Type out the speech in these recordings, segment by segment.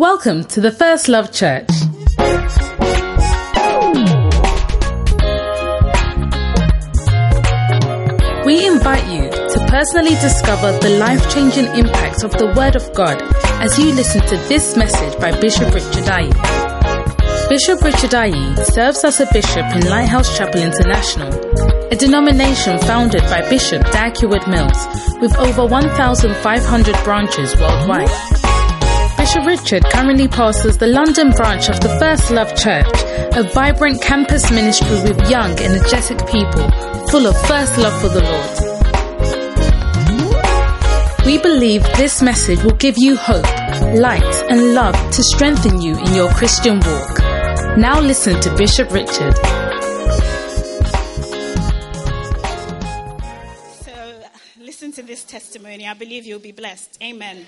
Welcome to the First Love Church. We invite you to personally discover the life changing impact of the Word of God as you listen to this message by Bishop Richard Ayi. Bishop Richard Ayi serves as a bishop in Lighthouse Chapel International, a denomination founded by Bishop Dag Heward-Mills with over 1,500 branches worldwide. Bishop Richard currently pastors the London branch of the First Love Church, a vibrant campus ministry with young, energetic people full of first love for the Lord. We believe this message will give you hope, light, and love to strengthen you in your Christian walk. Now listen to Bishop Richard. So, listen to this testimony. I believe you'll be blessed. Amen.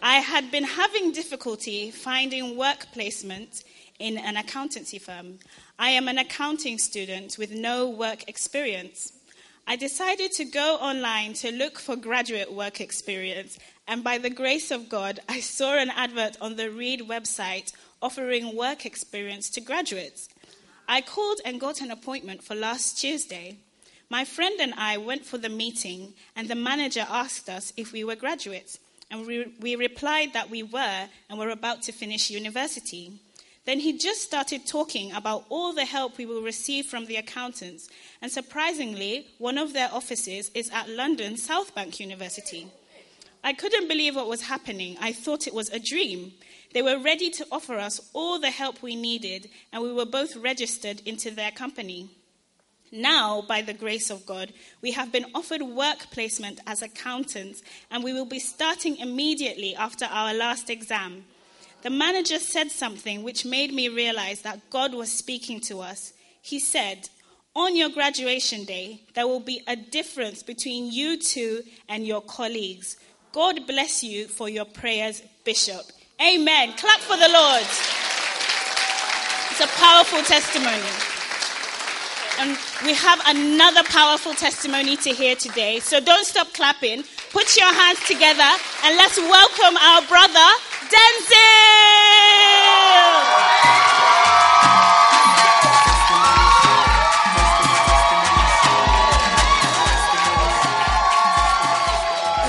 I had been having difficulty finding work placement in an accountancy firm. I am an accounting student with no work experience. I decided to go online to look for graduate work experience, and by the grace of God, I saw an advert on the Reed website offering work experience to graduates. I called and got an appointment for last Tuesday. My friend and I went for the meeting, and the manager asked us if we were graduates, and we, we replied that we were and were about to finish university. Then he just started talking about all the help we will receive from the accountants. And surprisingly, one of their offices is at London South Bank University. I couldn't believe what was happening. I thought it was a dream. They were ready to offer us all the help we needed, and we were both registered into their company. Now, by the grace of God, we have been offered work placement as accountants, and we will be starting immediately after our last exam. The manager said something which made me realize that God was speaking to us. He said, On your graduation day, there will be a difference between you two and your colleagues. God bless you for your prayers, Bishop. Amen. Clap for the Lord. It's a powerful testimony. And we have another powerful testimony to hear today. So don't stop clapping. Put your hands together and let's welcome our brother, Denzel.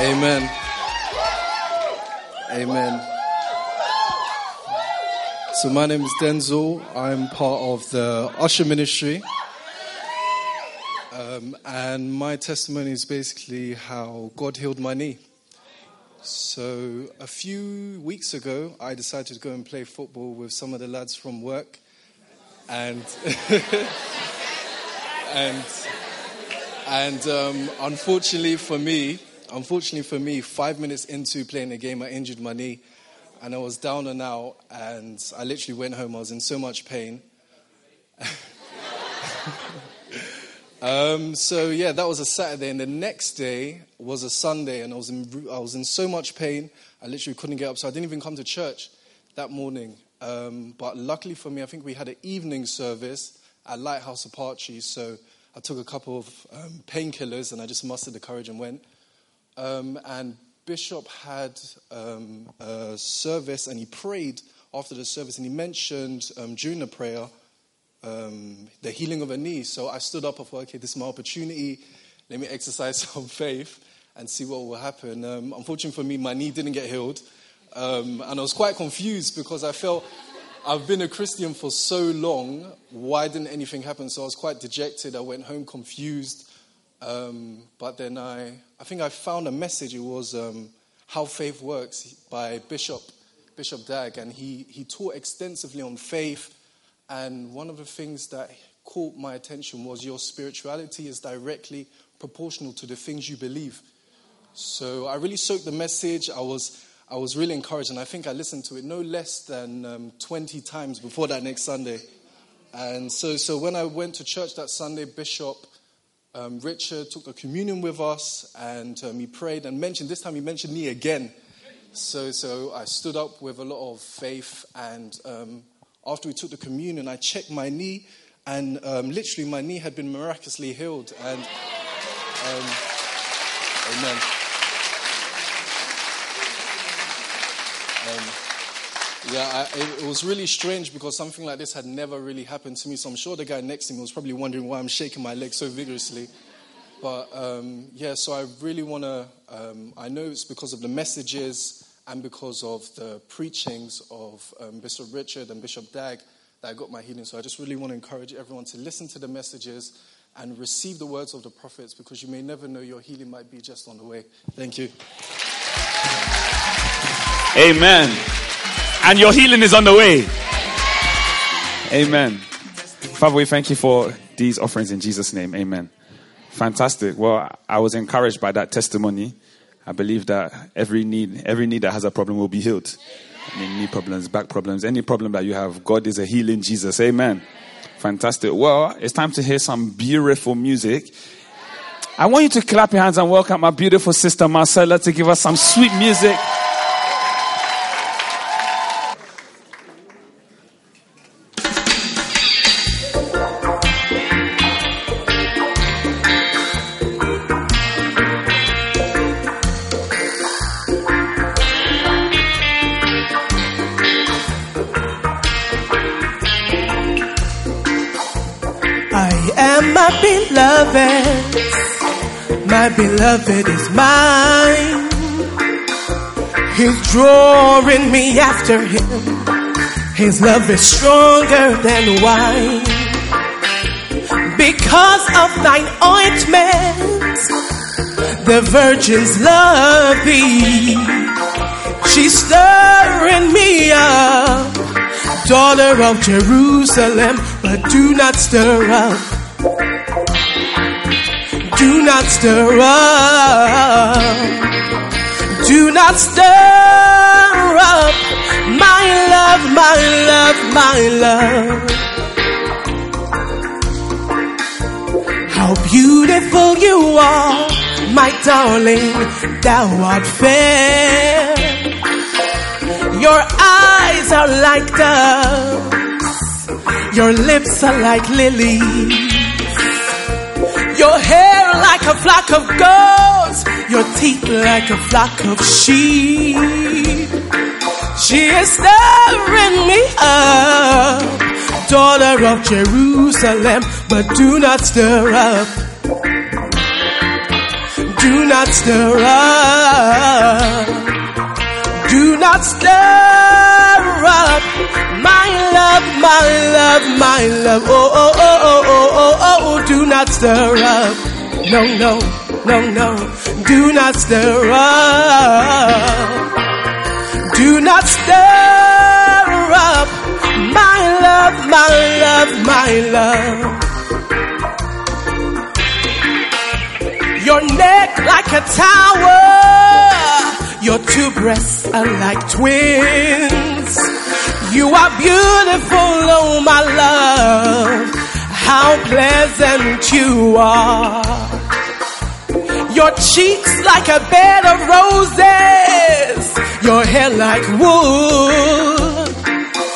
Amen. Amen. So my name is Denzel. I'm part of the Usher Ministry. Um, and my testimony is basically how God healed my knee. So a few weeks ago, I decided to go and play football with some of the lads from work, and and and um, unfortunately for me, unfortunately for me, five minutes into playing the game, I injured my knee, and I was down and out, and I literally went home. I was in so much pain. Um, so yeah, that was a Saturday, and the next day was a Sunday, and I was in I was in so much pain, I literally couldn't get up, so I didn't even come to church that morning. Um, but luckily for me, I think we had an evening service at Lighthouse Chapel, so I took a couple of um, painkillers, and I just mustered the courage and went. Um, and Bishop had um, a service, and he prayed after the service, and he mentioned um, during the prayer um, the healing of a knee. So I stood up and thought, okay, this is my opportunity. Let me exercise some faith and see what will happen. Um, unfortunately for me, my knee didn't get healed. Um, and I was quite confused because I felt I've been a Christian for so long. Why didn't anything happen? So I was quite dejected. I went home confused. Um, but then I, I think I found a message. It was um, How Faith Works by Bishop, Bishop Dag. And he, he taught extensively on faith and one of the things that caught my attention was your spirituality is directly proportional to the things you believe. So I really soaked the message. I was, I was really encouraged, and I think I listened to it no less than um, 20 times before that next Sunday. And so, so when I went to church that Sunday, Bishop um, Richard took the communion with us, and um, he prayed and mentioned, this time he mentioned me again. So, so I stood up with a lot of faith and um, after we took the communion, I checked my knee, and um, literally my knee had been miraculously healed. And um, amen. Um, Yeah, I, it, it, was really strange because something like this had never really happened to me. So I'm sure the guy next to me was probably wondering why I'm shaking my leg so vigorously. But um, yeah, so I really want to. Um, I know it's because of the messages and because of the preachings of um, Bishop Richard and Bishop Dag that I got my healing. So I just really want to encourage everyone to listen to the messages and receive the words of the prophets because you may never know your healing might be just on the way. Thank you. Amen. And your healing is on the way. Amen. Father, we thank you for these offerings in Jesus' name. Amen. Fantastic. Well, I was encouraged by that testimony. I believe that every need, every need that has a problem will be healed. Any knee problems, back problems, any problem that you have, God is a healing Jesus. Amen. Fantastic. Well, it's time to hear some beautiful music. I want you to clap your hands and welcome my beautiful sister Marcella to give us some sweet music. My beloved is mine. He's drawing me after him. His love is stronger than wine. Because of thine ointment, the virgins love thee. She's stirring me up, daughter of Jerusalem, but do not stir up do not stir up. Do not stir up. My love, my love, my love. How beautiful you are, my darling. Thou art fair. Your eyes are like doves. Your lips are like lilies. Your hair like a flock of goats, your teeth like a flock of sheep. She is stirring me up, daughter of Jerusalem, but do not stir up. Do not stir up. Do not stir up. My love, my love, my love. Oh, oh, oh, oh, oh, oh, oh, oh do not stir up no, no, no, no. Do not stir up. Do not stir up. My love, my love, my love. Your neck like a tower. Your two breasts are like twins. You are beautiful, oh my love. How pleasant you are. Your cheeks like a bed of roses, your hair like wool.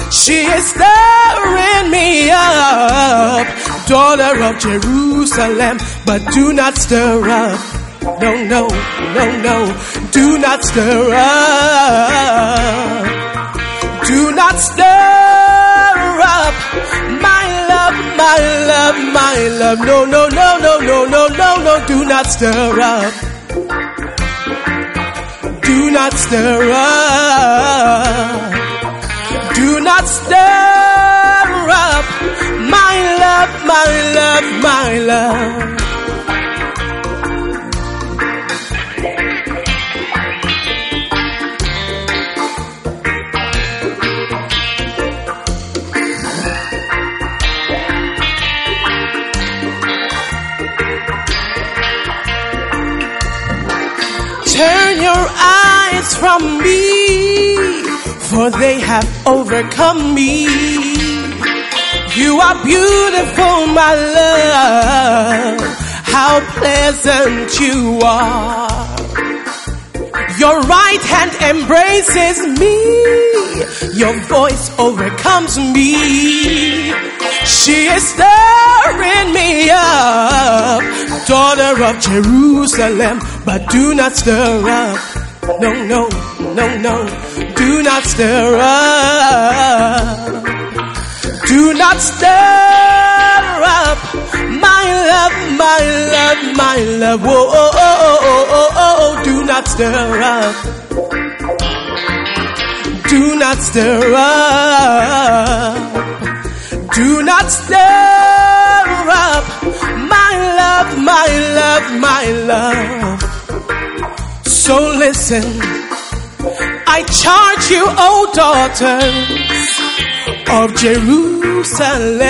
She is stirring me up, daughter of Jerusalem, but do not stir up. No, no, no, no, do not stir up. Do not stir up, my love, my love. No, no, no, no, no, no, no, no, do not stir up. Do not stir up. Do not stir up, my love, my love, my love. Your eyes from me, for they have overcome me. You are beautiful, my love. How pleasant you are. Your right hand embraces me. Your voice overcomes me. She is stirring me up, daughter of Jerusalem, but do not stir up. No, no, no, no. Do not stir up. Do not stir up. My love, my love, my love. Whoa, oh oh oh, oh, oh, oh, oh, oh, oh. Do not stir up. Do not stir up. Do not stir up. My love, my love, my love. So listen, I charge you, O daughters of Jerusalem.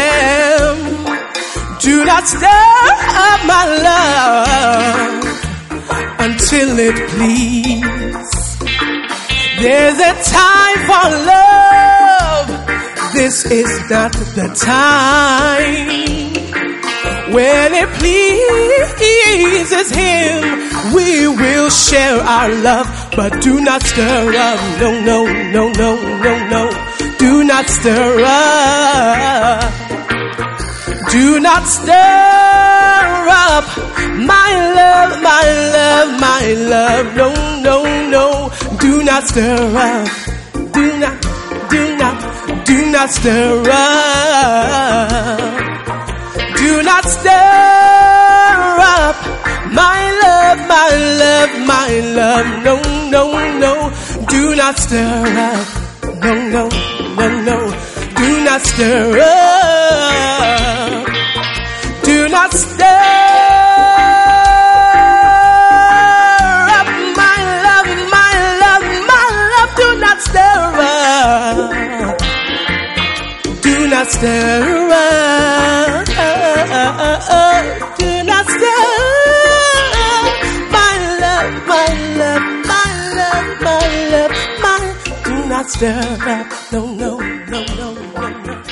Do not stir up my love until it please. There's a time for love. This is not the time. When it pleases Him, we will share our love. But do not stir up. No, no, no, no, no, no. Do not stir up. Do not stir up. My love, my love, my love. No, no, no. Do not stir up. Do not, do not, do not stir up. Do not stir up. My love, my love, my love. No, no, no. Do not stir up. No, no, no, no. Do not stir up. Do not stir up. My love, my love, my love. Do not stir up. Do not stir up. No, no, no, no, no, no.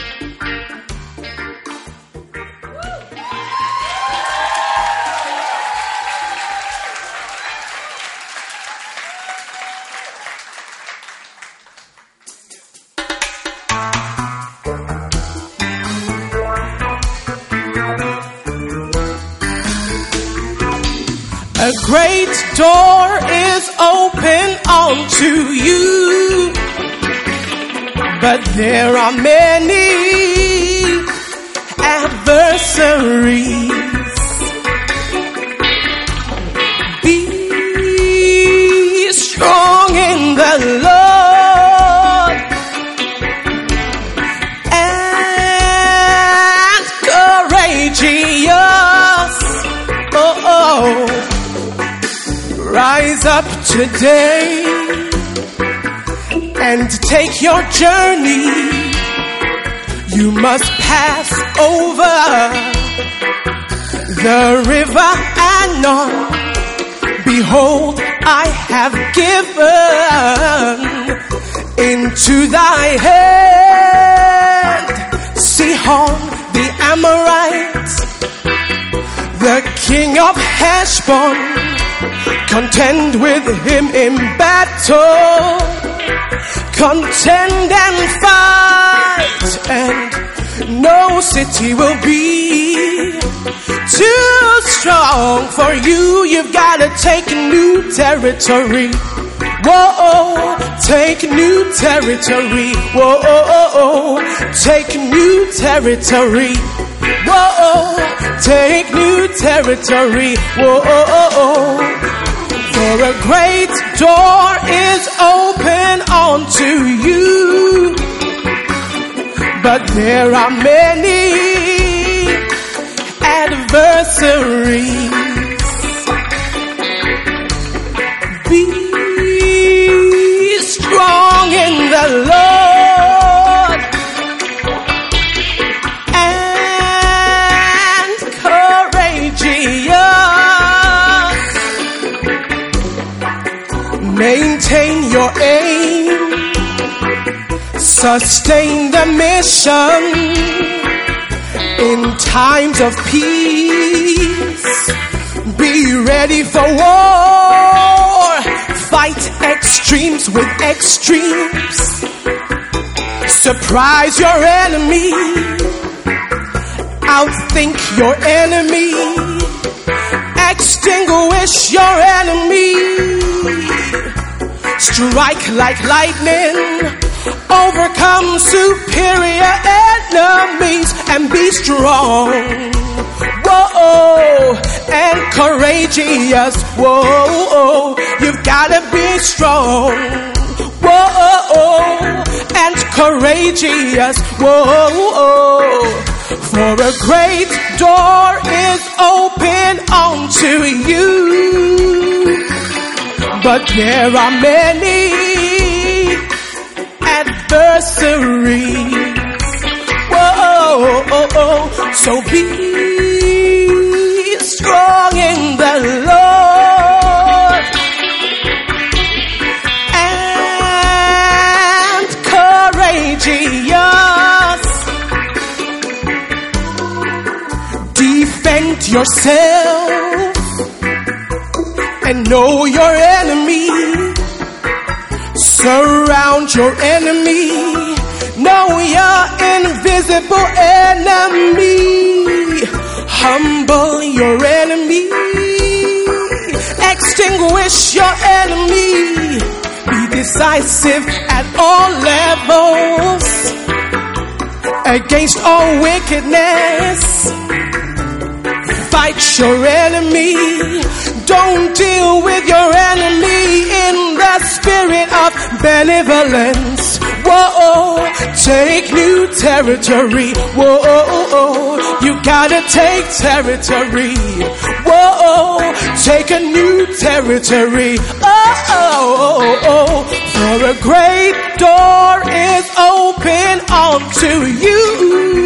A great door is open unto you, but there are many adversaries. Be strong in the Lord and courageous. Oh, oh. Rise up today and take your journey. You must pass over the river Arnon. Behold, I have given into thy hand Sihon the Amorite, the king of Heshbon contend with him in battle, contend and fight, and no city will be too strong for you. You've got to take new territory. Whoa, take new territory. Whoa, take new territory. Whoa, take new territory. Whoa. For a great door is open unto you, but there are many adversaries. Be strong in the Lord Maintain your aim, sustain the mission in times of peace. Be ready for war. Fight extremes with extremes. Surprise your enemy. Outthink your enemy. Extinguish your enemy. Strike like lightning, overcome superior enemies, and be strong. Whoa, and courageous. Whoa, you've gotta be strong. Whoa, and courageous. Whoa, for a great door is open unto you. But there are many adversaries. Whoa, so be strong in the Lord and courageous. Defend yourself and know your. Surround your enemy. Know your invisible enemy. Humble your enemy. Extinguish your enemy. Be decisive at all levels against all wickedness fight your enemy. Don't deal with your enemy in the spirit of benevolence. Whoa, take new territory. Whoa, you gotta take territory. Whoa, take a new territory. Oh, for a great door is open unto you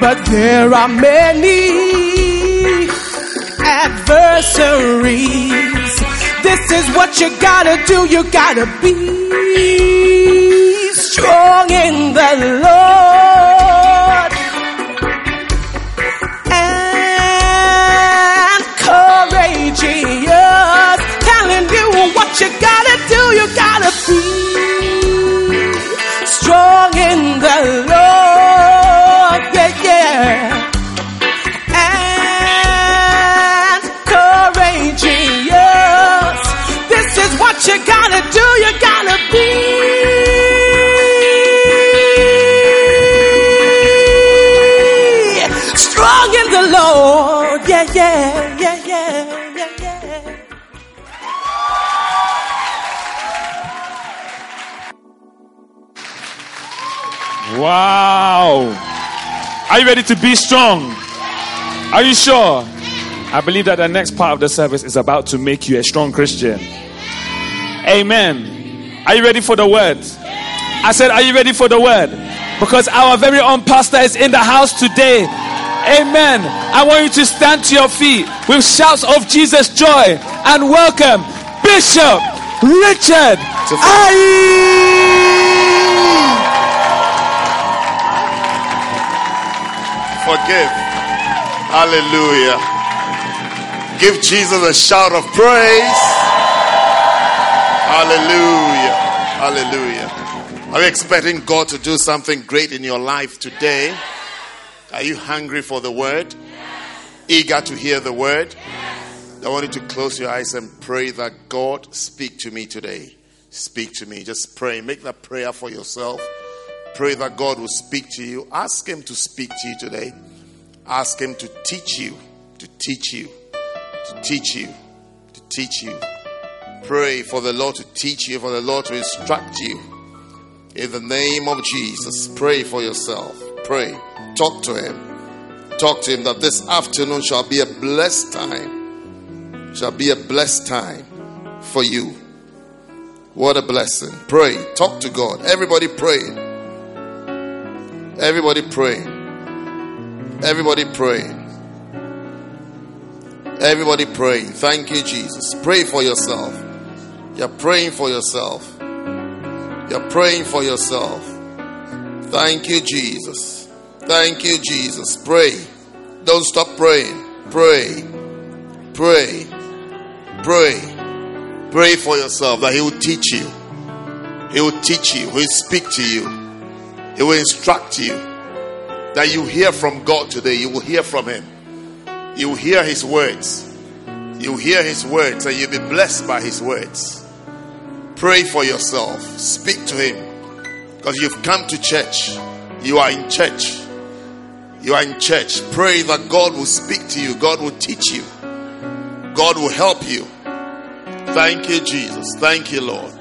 but there are many adversaries. This is what you gotta do. You gotta be strong in the Lord and courageous. Telling you what you gotta do. You gotta Wow. Are you ready to be strong? Are you sure? I believe that the next part of the service is about to make you a strong Christian. Amen. Are you ready for the word? I said, Are you ready for the word? Because our very own pastor is in the house today. Amen. I want you to stand to your feet with shouts of Jesus' joy and welcome Bishop Richard Aye. Forgive. Hallelujah. Give Jesus a shout of praise. Hallelujah. Hallelujah. Are you expecting God to do something great in your life today? Are you hungry for the word? Eager to hear the word? I want you to close your eyes and pray that God speak to me today. Speak to me. Just pray. Make that prayer for yourself. Pray that God will speak to you. Ask Him to speak to you today. Ask Him to teach you, to teach you, to teach you, to teach you. Pray for the Lord to teach you, for the Lord to instruct you. In the name of Jesus, pray for yourself. Pray. Talk to Him. Talk to Him that this afternoon shall be a blessed time. Shall be a blessed time for you. What a blessing. Pray. Talk to God. Everybody pray. Everybody pray. Everybody pray. Everybody pray. Thank you, Jesus. Pray for yourself. You're praying for yourself. You're praying for yourself. Thank you, Jesus. Thank you, Jesus. Pray. Don't stop praying. Pray. Pray. Pray. Pray for yourself that He will teach you. He will teach you. He will speak to you. He will instruct you. That you hear from God today. You will hear from Him. You will hear His words. You will hear His words and you'll be blessed by His words. Pray for yourself. Speak to Him. Because you've come to church. You are in church. You are in church. Pray that God will speak to you. God will teach you. God will help you. Thank you, Jesus. Thank you, Lord.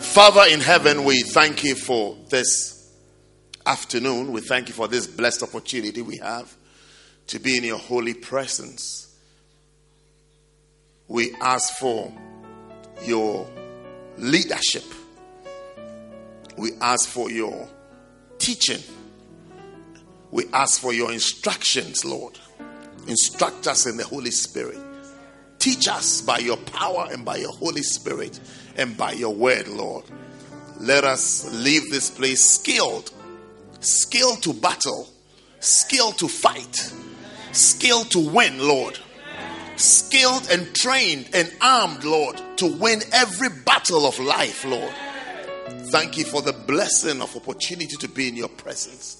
Father in heaven, we thank you for this afternoon. We thank you for this blessed opportunity we have to be in your holy presence. We ask for your leadership. We ask for your teaching. We ask for your instructions, Lord. Instruct us in the Holy Spirit. Teach us by your power and by your Holy Spirit and by your word, Lord. Let us leave this place skilled, skilled to battle, skilled to fight, skilled to win, Lord. Skilled and trained and armed, Lord, to win every battle of life, Lord. Thank you for the blessing of opportunity to be in your presence.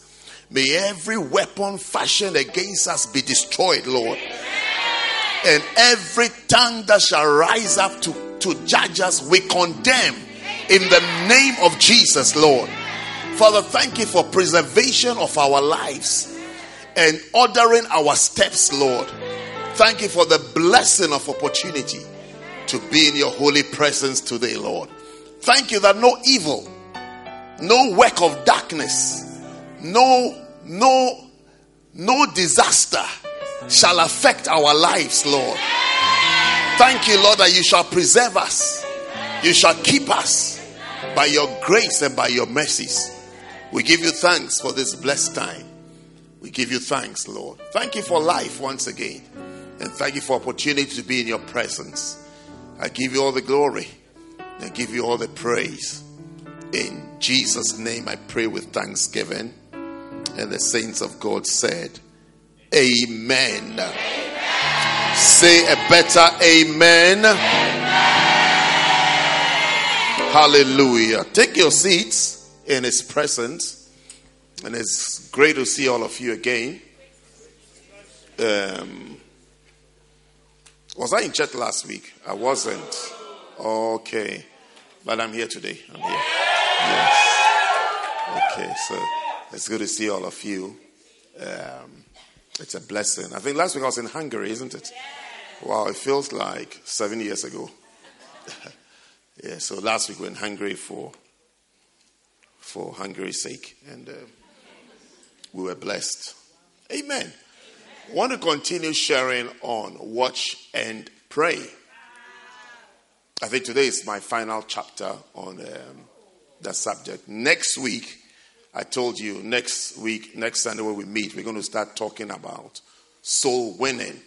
May every weapon fashioned against us be destroyed, Lord. And every tongue that shall rise up to, to judge us, we condemn in the name of Jesus, Lord. Father, thank you for preservation of our lives and ordering our steps, Lord. Thank you for the blessing of opportunity to be in your holy presence today, Lord. Thank you that no evil, no work of darkness, no, no, no disaster shall affect our lives, Lord. Thank you, Lord, that you shall preserve us. You shall keep us by your grace and by your mercies. We give you thanks for this blessed time. We give you thanks, Lord. Thank you for life once again. And thank you for opportunity to be in your presence. I give you all the glory. I give you all the praise. In Jesus' name I pray with thanksgiving. And the saints of God said, Amen. amen. Say a better amen. amen. Hallelujah. Take your seats in His presence. And it's great to see all of you again. Um, was I in church last week? I wasn't. Okay. But I'm here today. I'm here. Yes. Okay, so it's good to see all of you. Um, it's a blessing. I think last week I was in Hungary, isn't it? Wow, it feels like seven years ago. yeah, so last week we were in Hungary for for Hungary's sake, and uh, we were blessed. Amen. I want to continue sharing on watch and pray. I think today is my final chapter on um, that subject. Next week, I told you, next week, next Sunday when we meet, we're going to start talking about soul winning.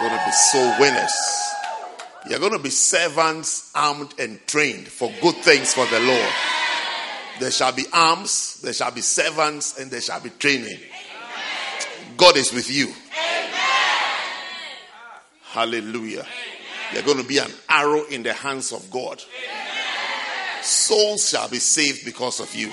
We're going to be soul winners. You're going to be servants armed and trained for good things for the Lord. There shall be arms, there shall be servants, and there shall be training. God is with you. Hallelujah. You're going to be an arrow in the hands of God. Souls shall be saved because of you.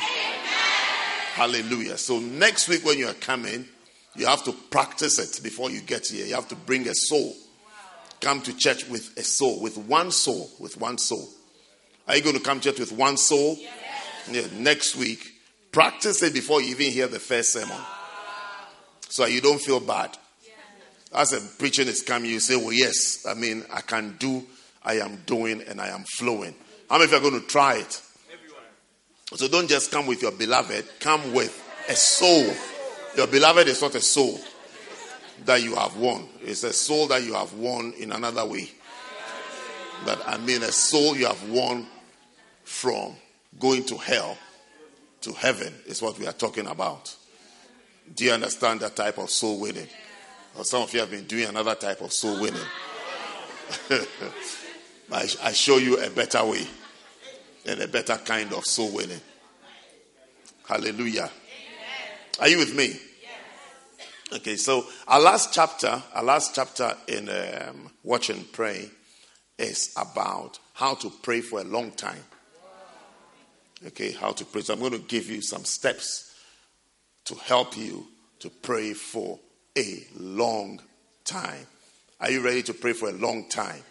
Hallelujah. So next week when you are coming, you have to practice it before you get here. You have to bring a soul. Come to church with a soul, with one soul, with one soul. Are you going to come to church with one soul? Yeah, next week. Practice it before you even hear the first sermon. So you don't feel bad. As a preaching is coming, you say, Well, yes, I mean, I can do, I am doing, and I am flowing. How many of you are going to try it? So don't just come with your beloved, come with a soul. Your beloved is not a soul that you have won, it's a soul that you have won in another way. But I mean, a soul you have won from going to hell to heaven is what we are talking about. Do you understand that type of soul winning? Or some of you have been doing another type of soul winning. I, I show you a better way and a better kind of soul winning. Hallelujah. Are you with me? Okay, so our last chapter, our last chapter in um, Watch and Pray is about how to pray for a long time. Okay, how to pray. So I'm going to give you some steps to help you to pray for a long time. Are you ready to pray for a long time?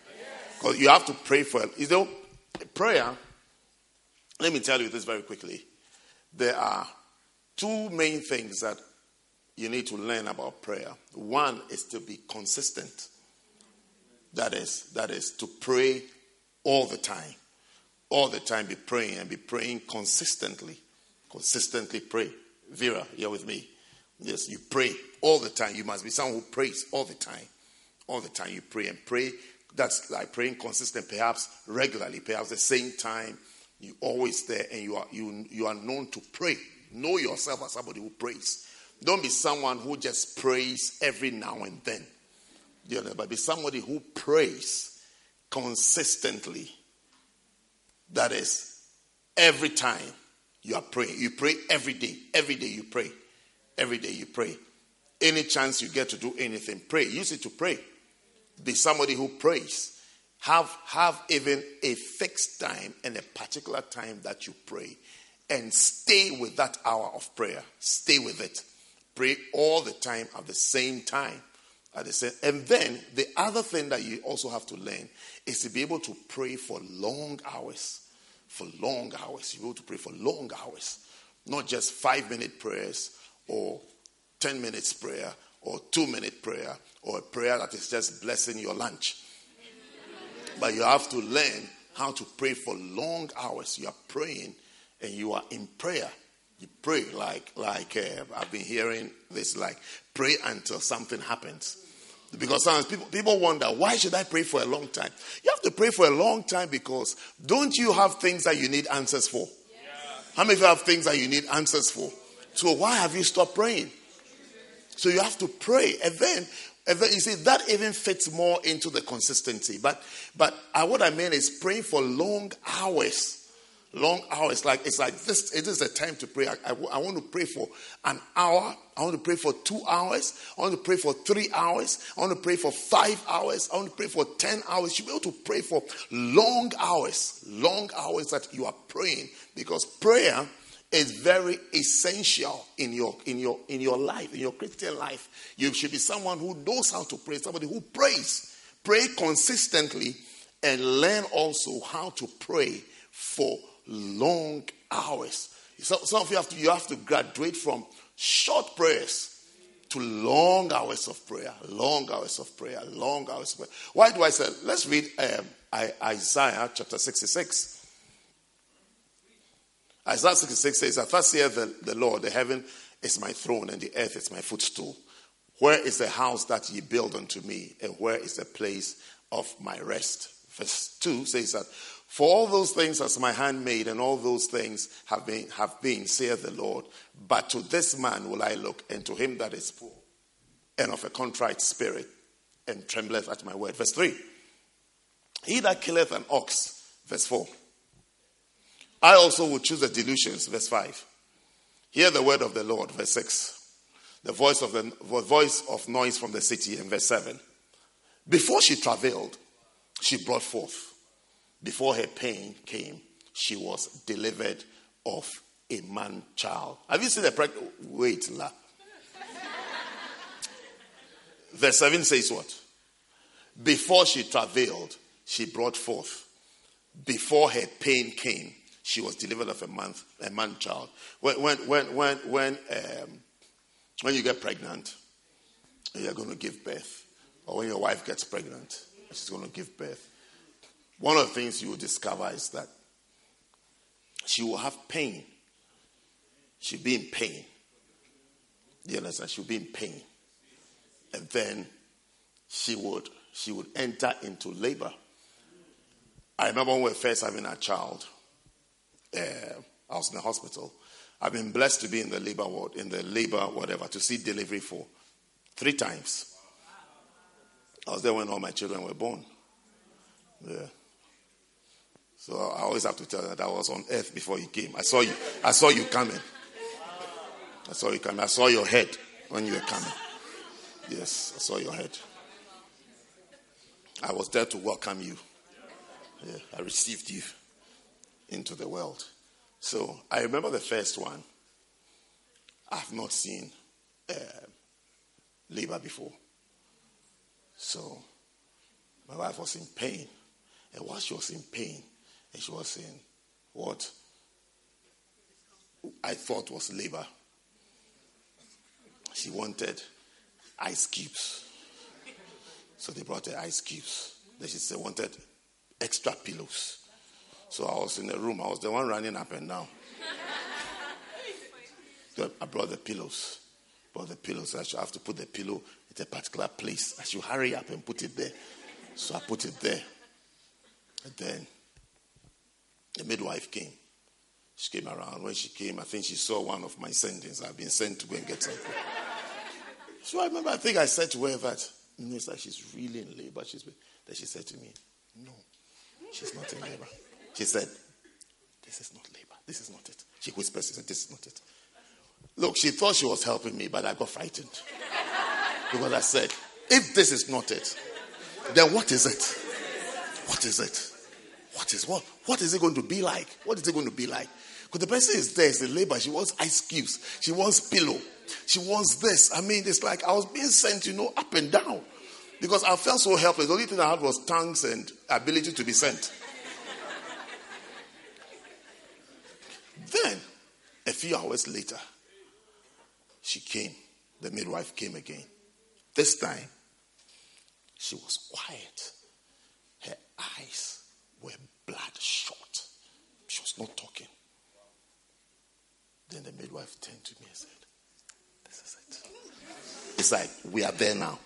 Because you have to pray for You know, prayer, let me tell you this very quickly. There are two main things that you need to learn about prayer. One is to be consistent. That is, that is to pray all the time. All the time be praying and be praying consistently. Consistently pray. Vera, you're with me. Yes, you pray all the time. You must be someone who prays all the time. All the time you pray and pray. That's like praying consistent, perhaps regularly, perhaps the same time. You always there and you are you you are known to pray. Know yourself as somebody who prays. Don't be someone who just prays every now and then. You know, but be somebody who prays consistently. That is, every time you are praying. You pray every day. Every day you pray. Every day you pray. Any chance you get to do anything, pray. Use it to pray. Be somebody who prays. Have, have even a fixed time and a particular time that you pray. And stay with that hour of prayer. Stay with it. Pray all the time at the same time. At the same, and then the other thing that you also have to learn is to be able to pray for long hours. For long hours. You able to pray for long hours. Not just five minute prayers or 10 minutes prayer or two minute prayer or a prayer that is just blessing your lunch. But you have to learn how to pray for long hours. You are praying and you are in prayer. You pray like like uh, I've been hearing this like pray until something happens. Because sometimes people people wonder why should I pray for a long time? You have to pray for a long time because don't you have things that you need answers for? Yeah. How many of you have things that you need answers for? So why have you stopped praying? So you have to pray. And then you see, that even fits more into the consistency. But, but uh, what I mean is praying for long hours. Long hours. Like, it's like this, it is a time to pray. I, I, I want to pray for an hour. I want to pray for two hours. I want to pray for three hours. I want to pray for five hours. I want to pray for 10 hours. You'll be able to pray for long hours. Long hours that you are praying. Because prayer is very essential in your in your in your life, in your Christian life. You should be someone who knows how to pray, somebody who prays. Pray consistently and learn also how to pray for long hours. So, some of you have to you have to graduate from short prayers to long hours of prayer, long hours of prayer, long hours of prayer. Why do I say? Let's read um, Isaiah chapter 66. Isaiah 66 says, "I first saith the, the Lord, the heaven is my throne and the earth is my footstool. Where is the house that ye build unto me, and where is the place of my rest? Verse 2 says that, For all those things has my hand made, and all those things have been, have been, saith the Lord. But to this man will I look, and to him that is poor, and of a contrite spirit, and trembleth at my word. Verse 3 He that killeth an ox, verse 4 I also will choose the delusions, verse 5. Hear the word of the Lord, verse 6. The voice of the voice of noise from the city, in verse 7. Before she travailed, she brought forth. Before her pain came, she was delivered of a man child. Have you seen the pregnant? Wait, la. Verse 7 says what? Before she travailed, she brought forth. Before her pain came, she was delivered of a month, a man child. When, when, when, when, when, um, when you get pregnant, you're going to give birth, or when your wife gets pregnant, she's going to give birth. One of the things you will discover is that she will have pain. She'll be in pain. You understand? She'll be in pain. And then she would she would enter into labor. I remember when we were first having a child, uh, I was in the hospital. I've been blessed to be in the labor ward, in the labor whatever, to see delivery for three times. I was there when all my children were born. Yeah. So I always have to tell that I was on earth before you came. I saw you. I saw you coming. I saw you coming. I saw your head when you were coming. Yes, I saw your head. I was there to welcome you. Yeah, I received you into the world. So I remember the first one. I've not seen uh, labor before. So my wife was in pain. And while she was in pain, and she was in what I thought was labor, she wanted ice cubes. So they brought her ice cubes. Then she said wanted extra pillows. So I was in the room. I was the one running up and down. So I brought the pillows. Brought the pillows. I should have to put the pillow at a particular place. I should hurry up and put it there. So I put it there. And then the midwife came. She came around. When she came, I think she saw one of my sendings. I've been sent to go and get something. So I remember, I think I said to her that, you know, it's like she's really in labor. She's, then she said to me, no, she's not in labor. She said, this is not labor. This is not it. She whispered, she said, this is not it. Look, she thought she was helping me, but I got frightened. because I said, if this is not it, then what is it? What is it? What is what? What is it going to be like? What is it going to be like? Because the person is there, it's a labor. She wants ice cubes. She wants pillow. She wants this. I mean, it's like I was being sent, you know, up and down. Because I felt so helpless. The only thing I had was tongues and ability to be sent. then, a few hours later, she came. The midwife came again. This time, she was quiet. Her eyes were bloodshot. She was not talking. Then the midwife turned to me and said, This is it. It's like, we are there now.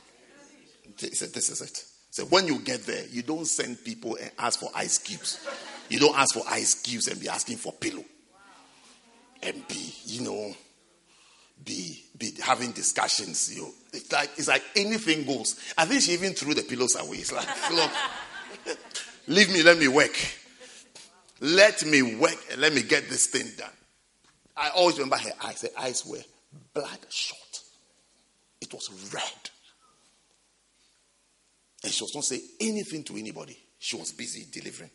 He said, This is it. So when you get there, you don't send people and ask for ice cubes. You don't ask for ice cubes and be asking for pillow. And be, you know, be be having discussions. You know, it's like it's like anything goes. I think she even threw the pillows away. It's like, look, leave me, let me work. Let me work and let me get this thing done. I always remember her eyes. Her eyes were bloodshot. It was red. And she was not saying anything to anybody. She was busy delivering.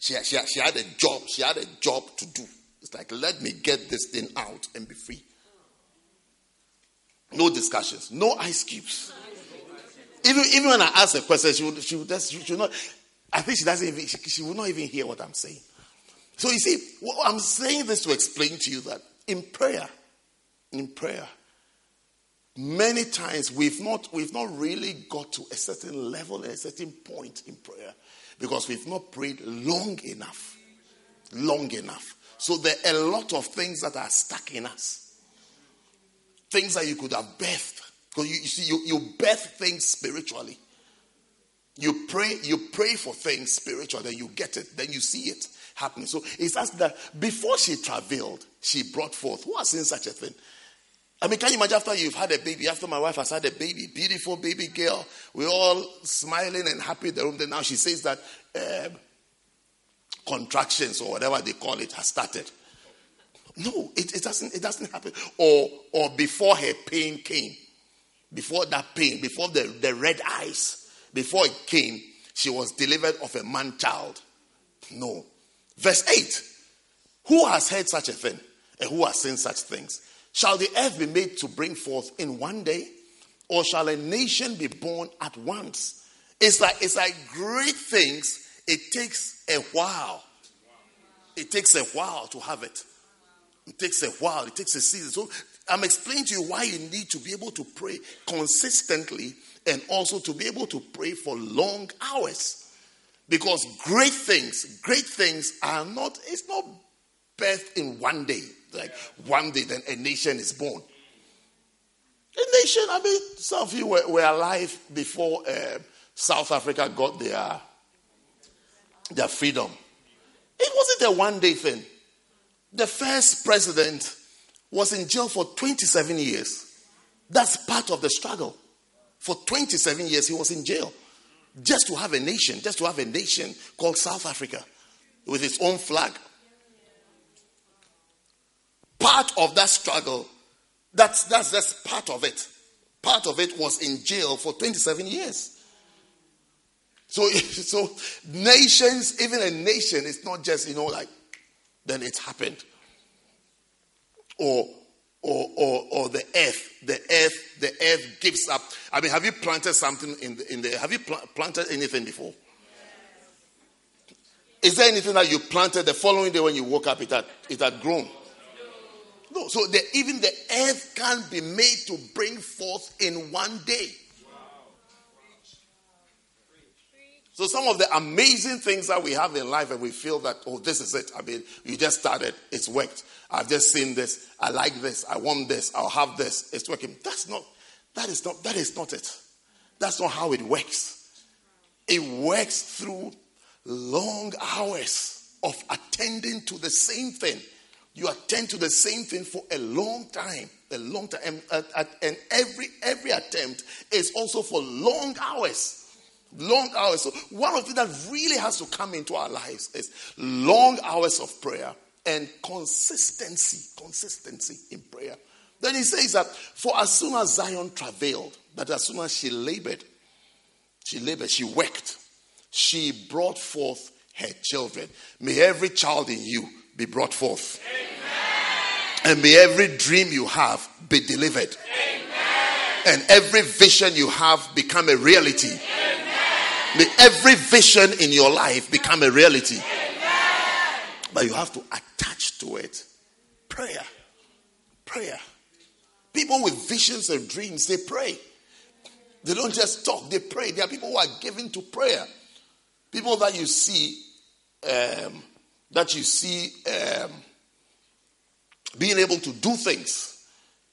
She, she, she had a job. She had a job to do. It's like, let me get this thing out and be free. No discussions, no ice cubes. Even, even when I ask a question, she would, she would, just, she would not. I think she doesn't even. She, she will not even hear what I'm saying. So you see, I'm saying this to explain to you that in prayer, in prayer, many times we've not we've not really got to a certain level, a certain point in prayer, because we've not prayed long enough, long enough. So there are a lot of things that are stuck in us things that you could have birthed. Because you, you see, you, you birth things spiritually. You pray, you pray for things spiritual, then you get it, then you see it happening. So it's as that before she traveled, she brought forth. Who has seen such a thing? I mean, can you imagine after you've had a baby, after my wife has had a baby, beautiful baby girl, we're all smiling and happy in the room. Then now she says that um, contractions or whatever they call it has started. No, it, it, doesn't, it doesn't happen. Or, or before her pain came, before that pain, before the, the red eyes, before it came, she was delivered of a man child. No. Verse 8 Who has heard such a thing? And who has seen such things? Shall the earth be made to bring forth in one day? Or shall a nation be born at once? It's like it's like great things, it takes a while. It takes a while to have it. It takes a while, it takes a season. So I'm explaining to you why you need to be able to pray consistently and also to be able to pray for long hours. Because great things, great things are not, it's not birth in one day. Like one day, then a nation is born. A nation, I mean, some of you were, were alive before uh, South Africa got their, their freedom. It wasn't a one day thing. The first president was in jail for 27 years. That's part of the struggle. For 27 years, he was in jail just to have a nation, just to have a nation called South Africa with its own flag. Part of that struggle, that's, that's, that's part of it. Part of it was in jail for 27 years. So, so nations, even a nation, it's not just, you know, like then it happened. Or, or, or, or the earth, the earth, the earth gives up. I mean, have you planted something in the, in the have you pl- planted anything before? Is there anything that you planted the following day when you woke up, it had, it had grown? No. So the, even the earth can't be made to bring forth in one day. So some of the amazing things that we have in life and we feel that, oh, this is it. I mean, you just started. It's worked. I've just seen this. I like this. I want this. I'll have this. It's working. That's not, that is not, that is not it. That's not how it works. It works through long hours of attending to the same thing. You attend to the same thing for a long time, a long time, and, and every every attempt is also for long hours, long hours. So one of the things that really has to come into our lives is long hours of prayer and consistency, consistency in prayer. Then he says that for as soon as Zion travailed, that as soon as she labored, she labored, she worked, she brought forth her children. May every child in you be brought forth. Amen. And may every dream you have be delivered. Amen. And every vision you have become a reality. Amen. May every vision in your life become a reality. But you have to attach to it prayer. Prayer. People with visions and dreams, they pray. They don't just talk, they pray. There are people who are given to prayer. People that you see, um, that you see um, being able to do things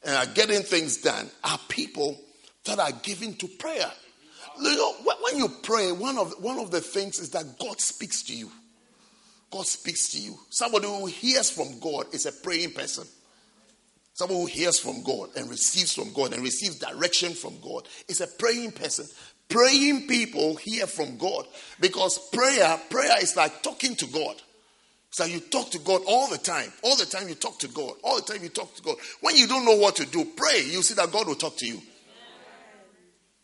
and are getting things done are people that are given to prayer. You know, when you pray, one of, one of the things is that God speaks to you. God speaks to you. Somebody who hears from God is a praying person. Someone who hears from God and receives from God and receives direction from God is a praying person. Praying people hear from God because prayer, prayer is like talking to God. So you talk to God all the time. All the time you talk to God. All the time you talk to God. When you don't know what to do, pray. You see that God will talk to you.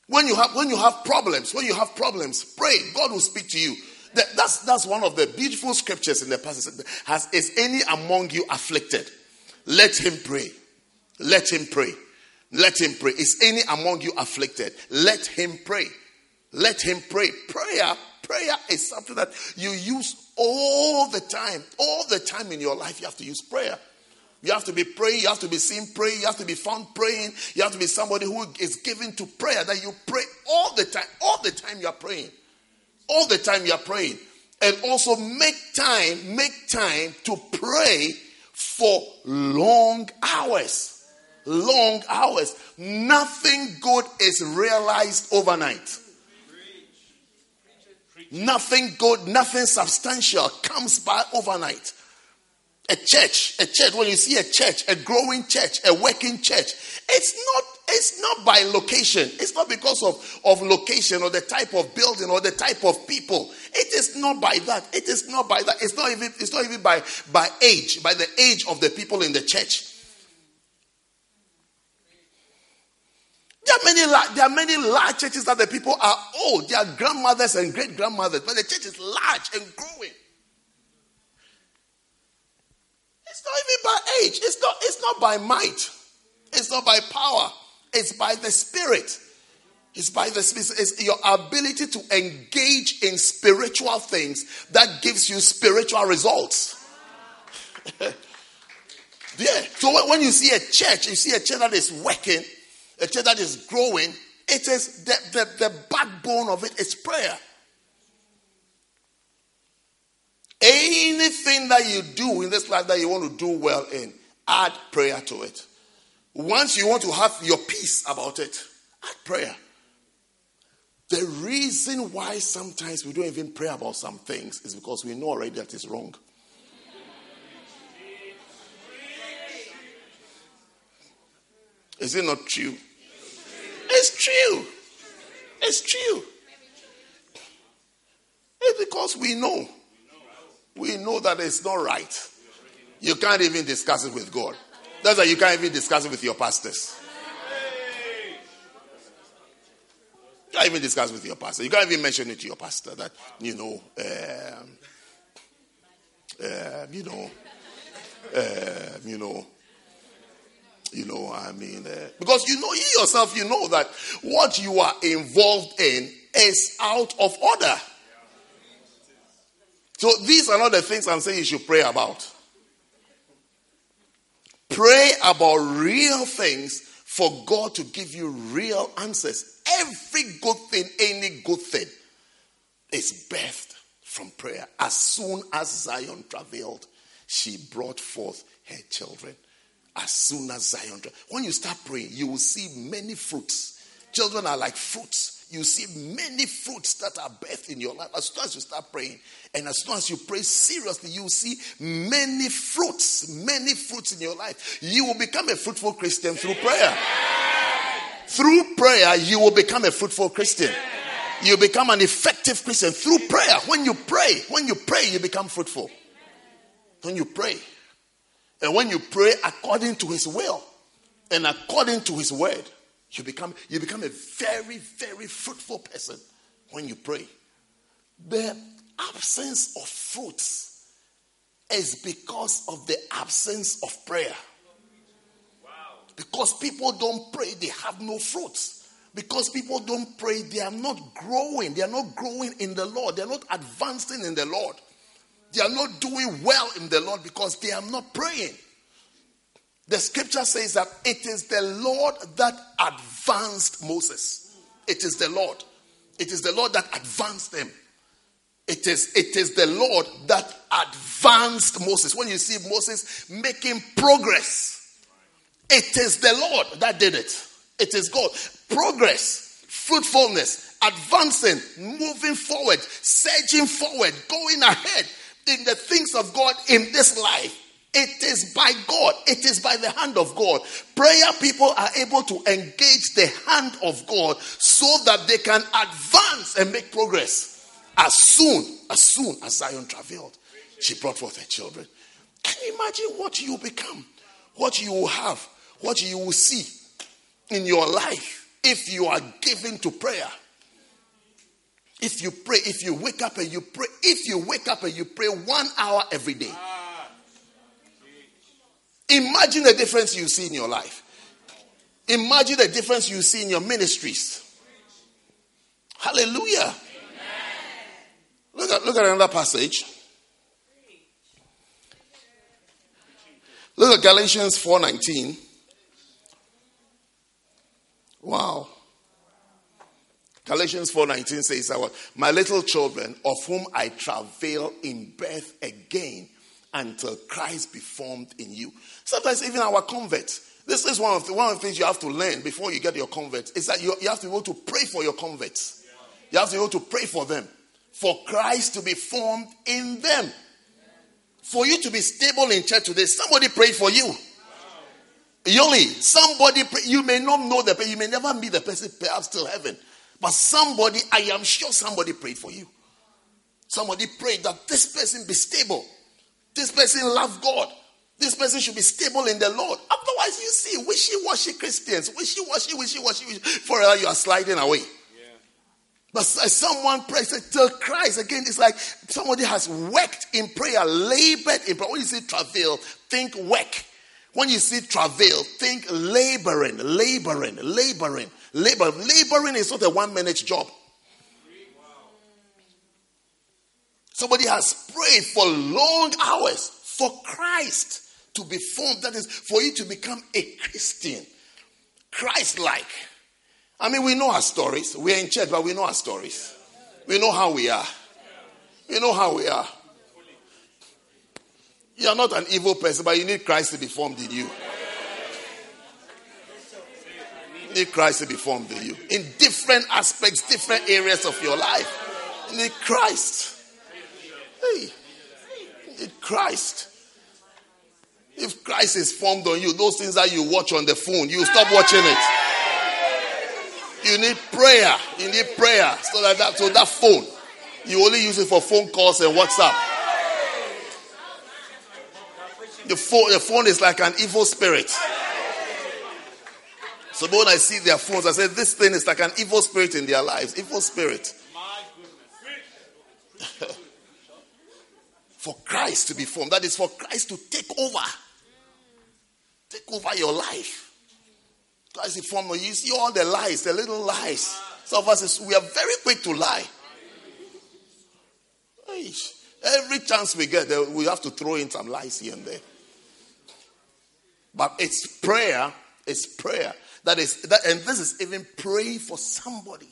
When you have when you have problems, when you have problems, pray. God will speak to you. That, that's that's one of the beautiful scriptures in the passage. Has is any among you afflicted? Let him pray. Let him pray. Let him pray. Is any among you afflicted? Let him pray. Let him pray. Prayer, prayer is something that you use all the time. All the time in your life, you have to use prayer. You have to be praying. You have to be seen praying. You have to be found praying. You have to be somebody who is given to prayer. That you pray all the time. All the time you are praying. All the time you are praying. And also make time, make time to pray for long hours long hours. Nothing good is realized overnight. Nothing good, nothing substantial comes by overnight. A church, a church, when you see a church, a growing church, a working church, it's not it's not by location. It's not because of, of location or the type of building or the type of people. It is not by that. It is not by that. It's not even it's not even by by age, by the age of the people in the church. There are many, there are many large churches that the people are old. They are grandmothers and great grandmothers, but the church is large and growing. It's not even by age. It's not. It's not by might. It's not by power. It's by the Spirit. It's by the Spirit. It's your ability to engage in spiritual things that gives you spiritual results. yeah. So when you see a church, you see a church that is working a church that is growing, it is the, the, the backbone of it is prayer. Anything that you do in this life that you want to do well in, add prayer to it. Once you want to have your peace about it, add prayer. The reason why sometimes we don't even pray about some things is because we know already that it's wrong. Is it not true? It's true. It's true. It's because we know. We know that it's not right. You can't even discuss it with God. That's why you can't even discuss it with your pastors. You can't even discuss with your pastor. You can't even mention it to your pastor that, you know, um, uh, you know, you know, you know, I mean, uh, because you know, you yourself, you know that what you are involved in is out of order. So these are not the things I'm saying you should pray about. Pray about real things for God to give you real answers. Every good thing, any good thing, is birthed from prayer. As soon as Zion traveled, she brought forth her children. As soon as Zion, when you start praying, you will see many fruits. Children are like fruits you see many fruits that are birthed in your life. As soon as you start praying, and as soon as you pray seriously, you see many fruits, many fruits in your life. You will become a fruitful Christian through prayer. Through prayer, you will become a fruitful Christian. You become an effective Christian through prayer. When you pray, when you pray, you become fruitful. When you pray, and when you pray according to His will and according to His word, you become, you become a very, very fruitful person when you pray. The absence of fruits is because of the absence of prayer. Because people don't pray, they have no fruits. Because people don't pray, they are not growing. They are not growing in the Lord. They are not advancing in the Lord. They are not doing well in the Lord because they are not praying. The scripture says that it is the Lord that advanced Moses. It is the Lord. It is the Lord that advanced them. It is, it is the Lord that advanced Moses. When you see Moses making progress, it is the Lord that did it. It is God. Progress, fruitfulness, advancing, moving forward, surging forward, going ahead in the things of God in this life it is by God. It is by the hand of God. Prayer people are able to engage the hand of God so that they can advance and make progress. As soon, as soon as Zion traveled, she brought forth her children. Can you imagine what you become? What you will have? What you will see in your life if you are given to prayer? If you pray, if you wake up and you pray, if you wake up and you pray one hour every day. Imagine the difference you see in your life. Imagine the difference you see in your ministries. Hallelujah. Look at, look at another passage. Look at Galatians 4:19. Wow. Galatians 4:19 says, "My little children, of whom I travail in birth again until Christ be formed in you. Sometimes even our converts. This is one of the one of the things you have to learn before you get your converts. Is that you, you have to be able to pray for your converts. You have to be able to pray for them. For Christ to be formed in them. For you to be stable in church today, somebody prayed for you. Only somebody pray, you may not know the person, you may never meet the person, perhaps till heaven. But somebody, I am sure somebody prayed for you. Somebody prayed that this person be stable. This person love God. This person should be stable in the Lord. Otherwise, you see wishy-washy Christians, wishy-washy, wishy-washy. For you are sliding away. Yeah. But someone prays till Christ again. It's like somebody has worked in prayer, labored in prayer. When you see travail, think work. When you see travail, think laboring, laboring, laboring, labor. Laboring is not a one-minute job. Somebody has prayed for long hours for Christ to be formed. That is, for you to become a Christian, Christ like. I mean, we know our stories. We're in church, but we know our stories. We know how we are. We know how we are. You are not an evil person, but you need Christ to be formed in you. You need Christ to be formed in you. In different aspects, different areas of your life. You need Christ. Hey, need Christ. If Christ is formed on you, those things that you watch on the phone, you stop watching it. You need prayer. You need prayer. So that, that so that phone, you only use it for phone calls and WhatsApp. The phone, the phone is like an evil spirit. So when I see their phones, I say, this thing is like an evil spirit in their lives. Evil spirit. for Christ to be formed. That is for Christ to take over. Take over your life. Christ is formed. You see all the lies, the little lies. Some of us, is we are very quick to lie. Every chance we get, uh, we have to throw in some lies here and there. But it's prayer. It's prayer. That is that, and this is even praying for somebody,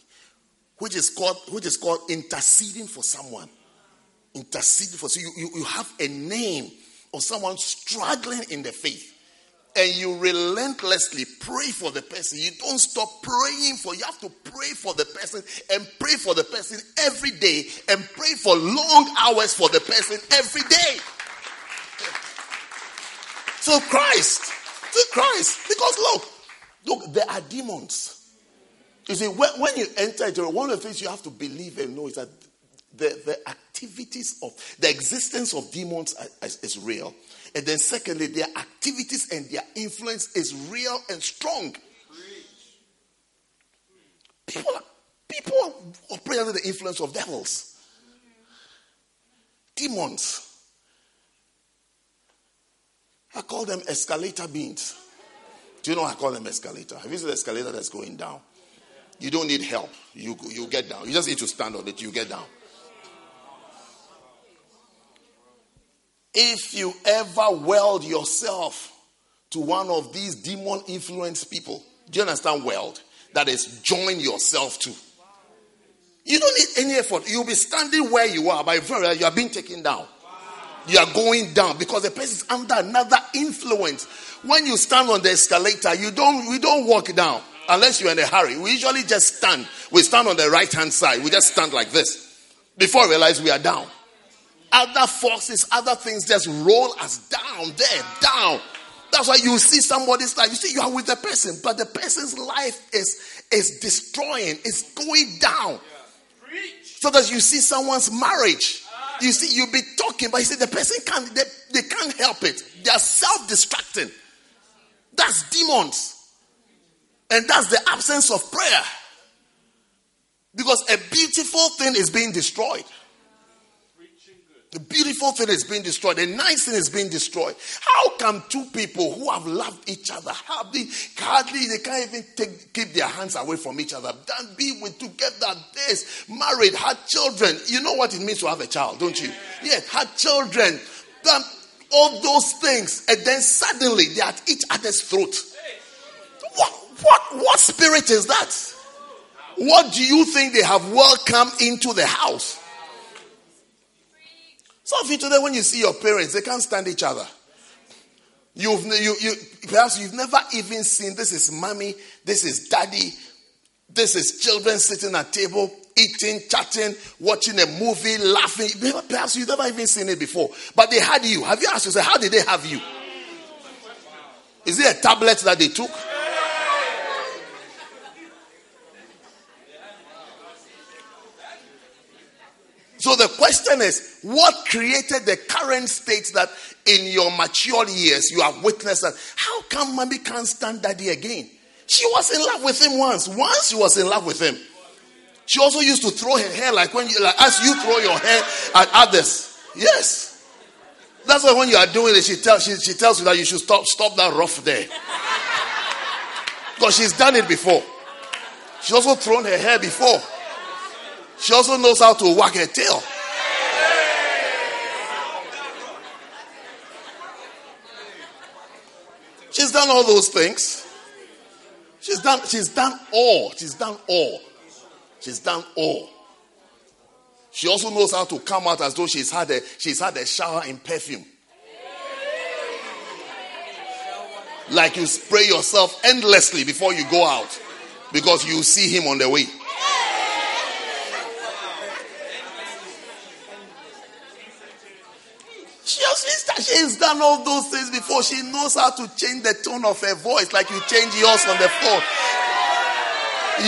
which is called which is called interceding for someone. Interceding for so you, you, you have a name of someone struggling in the faith and you relentlessly pray for the person. You don't stop praying for. You have to pray for the person and pray for the person every day and pray for long hours for the person every day. So Christ, to Christ, because look, look, there are demons. You see, when, when you enter into one of the things you have to believe and know is that the, the activities of the existence of demons is, is real and then, secondly, their activities and their influence is real and strong. People, people operate under the influence of devils, demons. I call them escalator beings. Do you know I call them escalator? Have you seen the escalator that's going down? You don't need help. You, you get down. You just need to stand on it. You get down. If you ever weld yourself to one of these demon influenced people, do you understand weld? That is, join yourself to. You don't need any effort. You'll be standing where you are, but very you are being taken down. You are going down because the person is under another influence. When you stand on the escalator, you don't we don't walk down unless you're in a hurry. We usually just stand. We stand on the right hand side. We just stand like this. Before we realize we are down. Other forces, other things just roll us down there, down. That's why you see somebody's life. You see, you are with the person, but the person's life is, is destroying, it's going down. So that you see someone's marriage. You see, you'll be talking, but you see, the person can't, they, they can't help it. They are self destructing. That's demons. And that's the absence of prayer. Because a beautiful thing is being destroyed. The beautiful thing is being destroyed. The nice thing is being destroyed. How come two people who have loved each other, hardly, hardly they can't even take, keep their hands away from each other, then be with together, days, married, had children. You know what it means to have a child, don't you? Yes, had children, then all those things, and then suddenly they're at each other's throat. What, what, what spirit is that? What do you think they have welcomed into the house? Some of you today, when you see your parents, they can't stand each other. You've, you, you, perhaps you've never even seen this is mommy, this is daddy, this is children sitting at table, eating, chatting, watching a movie, laughing. Perhaps you've never even seen it before. But they had you. Have you asked yourself, how did they have you? Is it a tablet that they took? So the question is, what created the current state that in your mature years you have witnessed that? How come mommy can't stand daddy again? She was in love with him once. Once she was in love with him. She also used to throw her hair like when you, like as you throw your hair at others. Yes. That's why when you are doing it, she tells she, she tells you that you should stop stop that rough there. Because she's done it before. She's also thrown her hair before. She also knows how to wag her tail. She's done all those things. She's done, she's done all. She's done all. She's done all. She also knows how to come out as though she's had a she's had a shower in perfume. Like you spray yourself endlessly before you go out because you see him on the way. She's done all those things before. She knows how to change the tone of her voice like you change yours on the phone.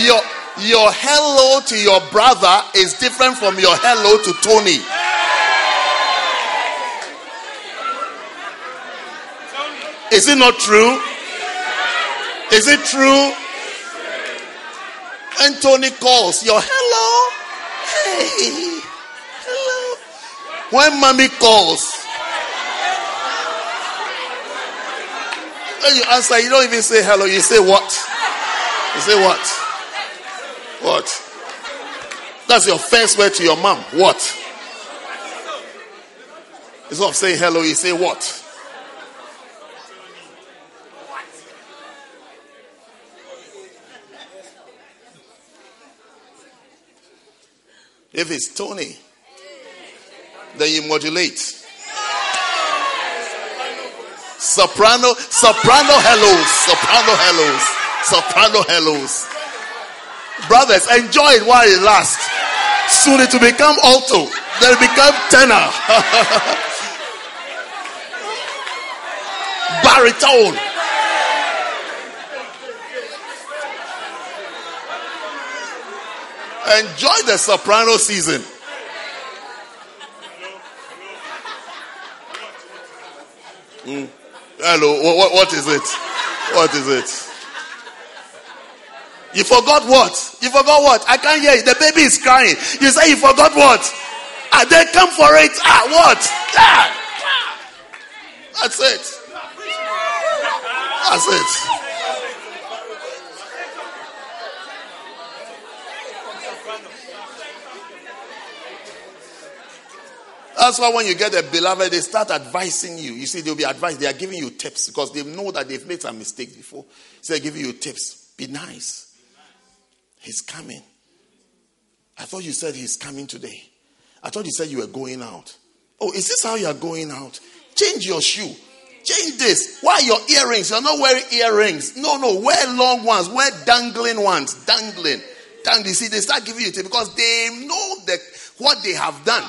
Your, your hello to your brother is different from your hello to Tony. Is it not true? Is it true? And Tony calls your hello. Hey, hello. When mommy calls, When you answer, you don't even say hello, you say what? You say what? What? That's your first word to your mom. What? Instead of saying hello, you say what? If it's Tony, then you modulate. Soprano, soprano hellos, soprano hellos, soprano hellos. Brothers, enjoy it while it lasts. Soon it will become alto, then it become tenor, baritone. Enjoy the soprano season. Mm. Hello, what, what is it? What is it? You forgot what? You forgot what? I can't hear you. The baby is crying. You say you forgot what? Ah, they come for it. Ah, what? Ah. That's it. That's it. That's why when you get a beloved, they start advising you. You see, they'll be advised, they are giving you tips because they know that they've made some mistakes before. So they're giving you tips. Be nice. He's coming. I thought you said he's coming today. I thought you said you were going out. Oh, is this how you are going out? Change your shoe. Change this. Why your earrings? You're not wearing earrings. No, no, wear long ones. Wear dangling ones. Dangling. Dangling. See, they start giving you tips because they know that what they have done.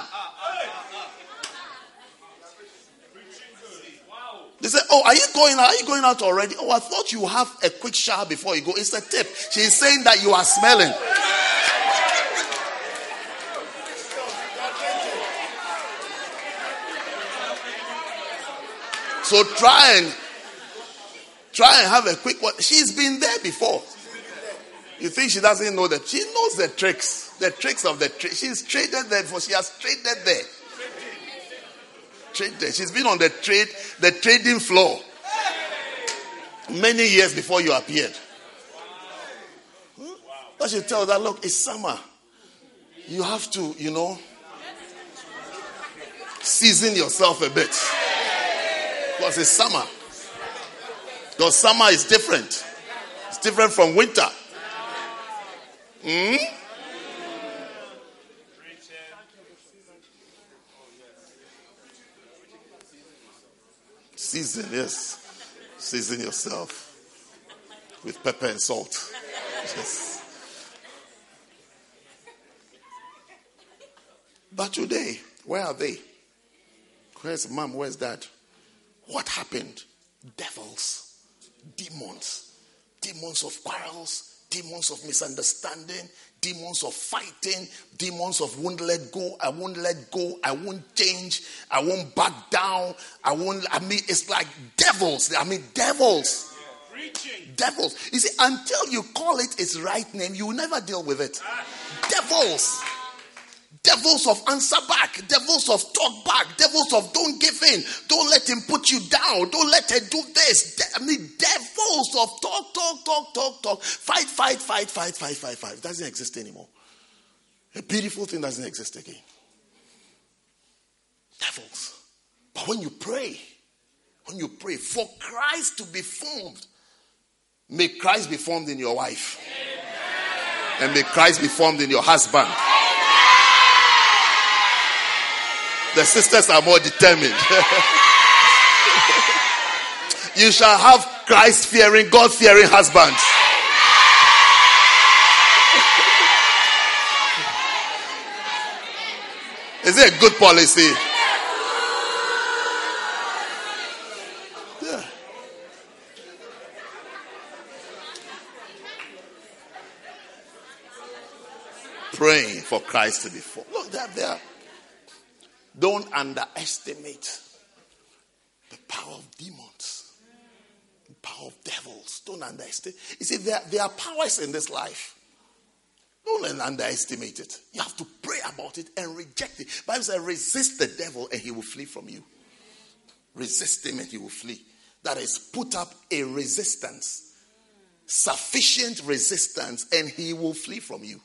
They say, Oh, are you going out? Are you going out already? Oh, I thought you have a quick shower before you go. It's a tip. She's saying that you are smelling. So try and try and have a quick one. She's been there before. You think she doesn't know that? She knows the tricks, the tricks of the trick. She's traded there before. She has traded there traded. She's been on the trade, the trading floor many years before you appeared. But she tell that look, it's summer. You have to, you know, season yourself a bit. Because it's summer. Because summer is different. It's different from winter. Hmm? Season, yes. Season yourself with pepper and salt. Yes. But today, where are they? Where's mom? Where's dad? What happened? Devils, demons, demons of quarrels, demons of misunderstanding, demons of fighting, demons of won't let go, I won't let go, I won't change, I won't back down, I won't, I mean, it's like devils. I mean, devils. Devils. You see, until you call it its right name, you will never deal with it. Ah. Devils. Devils of answer back, devils of talk back, devils of don't give in, don't let him put you down, don't let her do this. De- I mean, devils of talk, talk, talk, talk, talk, fight, fight, fight, fight, fight, fight, fight. Doesn't exist anymore. A beautiful thing doesn't exist again. Devils. But when you pray, when you pray for Christ to be formed, may Christ be formed in your wife, and may Christ be formed in your husband. The sisters are more determined. you shall have Christ fearing, God fearing husbands. Is it a good policy? Yeah. Praying for Christ to be formed. Look, they're there. Don't underestimate the power of demons, the power of devils. Don't underestimate. You see, there, there are powers in this life. Don't underestimate it. You have to pray about it and reject it. Bible says, resist the devil and he will flee from you. Resist him and he will flee. That is, put up a resistance, sufficient resistance, and he will flee from you.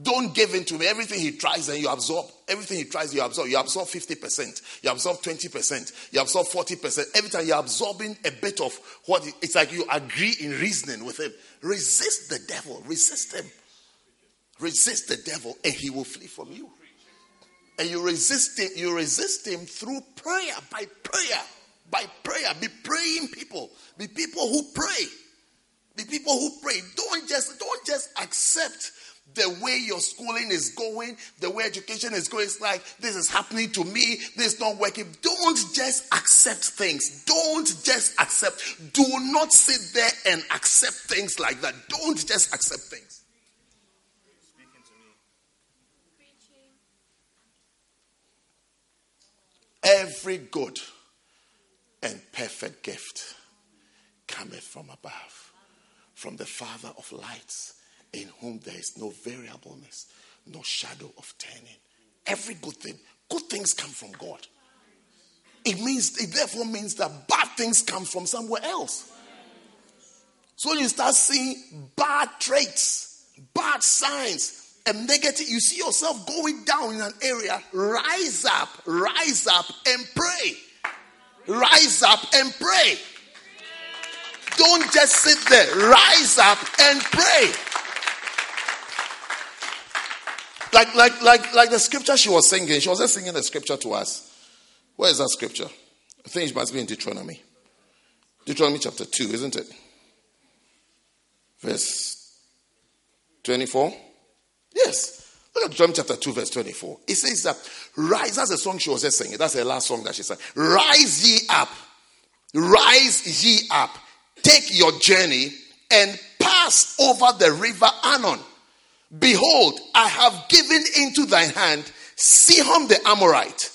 Don't give in to me. Everything he tries and you absorb. Everything he tries, you absorb. You absorb 50%. You absorb 20%. You absorb 40%. Every time you're absorbing a bit of what it's like you agree in reasoning with him. Resist the devil. Resist him. Resist the devil and he will flee from you. And you resist him, you resist him through prayer, by prayer, by prayer. Be praying people. Be people who pray. Be people who pray. Don't just don't just accept the way your schooling is going, the way education is going, it's like this is happening to me, this is not working. Don't just accept things. Don't just accept. Do not sit there and accept things like that. Don't just accept things. Every good and perfect gift cometh from above, from the Father of lights in whom there is no variableness, no shadow of turning. Every good thing, good things come from God. It means it therefore means that bad things come from somewhere else. So you start seeing bad traits, bad signs, and negative. You see yourself going down in an area. Rise up, rise up, and pray. Rise up and pray. Don't just sit there. Rise up and pray. Like, like, like, like the scripture she was singing. She was just singing the scripture to us. Where is that scripture? I think it must be in Deuteronomy. Deuteronomy chapter 2, isn't it? Verse 24. Yes. Look at Deuteronomy chapter 2, verse 24. It says that, Rise. That's the song she was just singing. That's the last song that she sang. Rise ye up. Rise ye up. Take your journey and pass over the river Arnon Behold, I have given into thine hand Sihon the Amorite,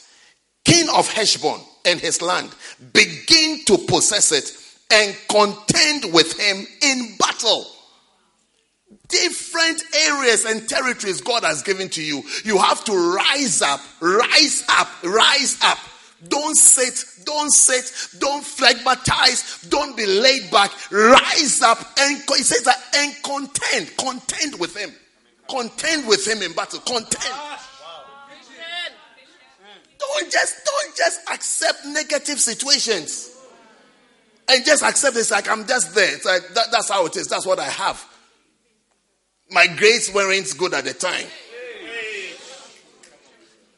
king of Heshbon and his land. Begin to possess it and contend with him in battle. Different areas and territories God has given to you. You have to rise up, rise up, rise up. Don't sit, don't sit, don't phlegmatize, don't be laid back. Rise up and he says that and contend, contend with him. Contend with him in battle. Contend. Don't just don't just accept negative situations. And just accept it's like I'm just there. It's like that, that's how it is. That's what I have. My grades weren't good at the time.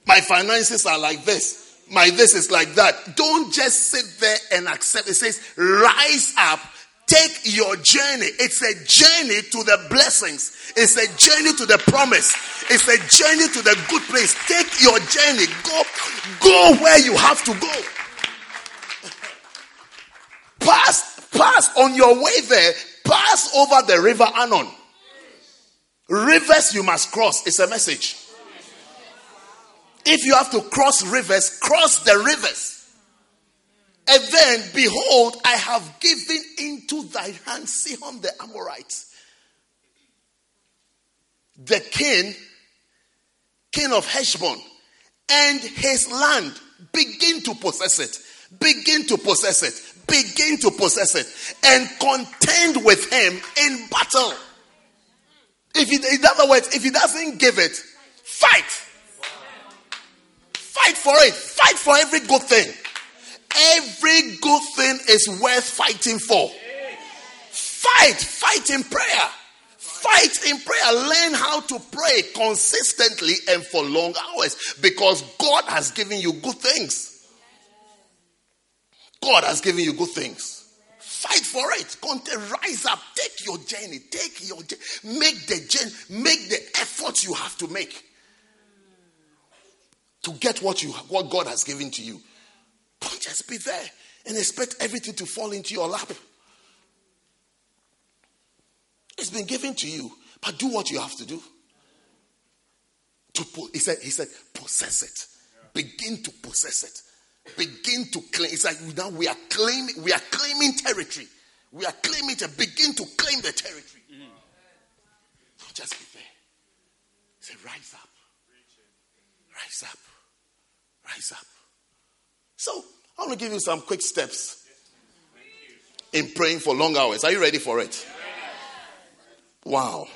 My finances are like this. My this is like that. Don't just sit there and accept. It says, rise up Take your journey. It's a journey to the blessings. It's a journey to the promise. It's a journey to the good place. Take your journey. Go, go where you have to go. Pass, pass on your way there. Pass over the river Arnon. Rivers you must cross. It's a message. If you have to cross rivers, cross the rivers. And then, behold, I have given into thy hand Sihon the Amorite, the king, king of Heshbon, and his land. Begin to possess it. Begin to possess it. Begin to possess it. And contend with him in battle. If he, in other words, if he doesn't give it, fight. Fight for it. Fight for every good thing. Every good thing is worth fighting for. Fight, fight in prayer. Fight in prayer. Learn how to pray consistently and for long hours because God has given you good things. God has given you good things. Fight for it. Rise up. Take your journey. Take your journey. Make the journey. Make the effort you have to make to get what you what God has given to you. Don't just be there and expect everything to fall into your lap. It's been given to you, but do what you have to do. To po- he said, he said, possess it. Begin to possess it. Begin to claim. It's like now we are claiming, we are claiming territory. We are claiming to begin to claim the territory. Mm. Don't just be there. Say, rise up. Rise up. Rise up. So, I want to give you some quick steps in praying for long hours. Are you ready for it? Wow.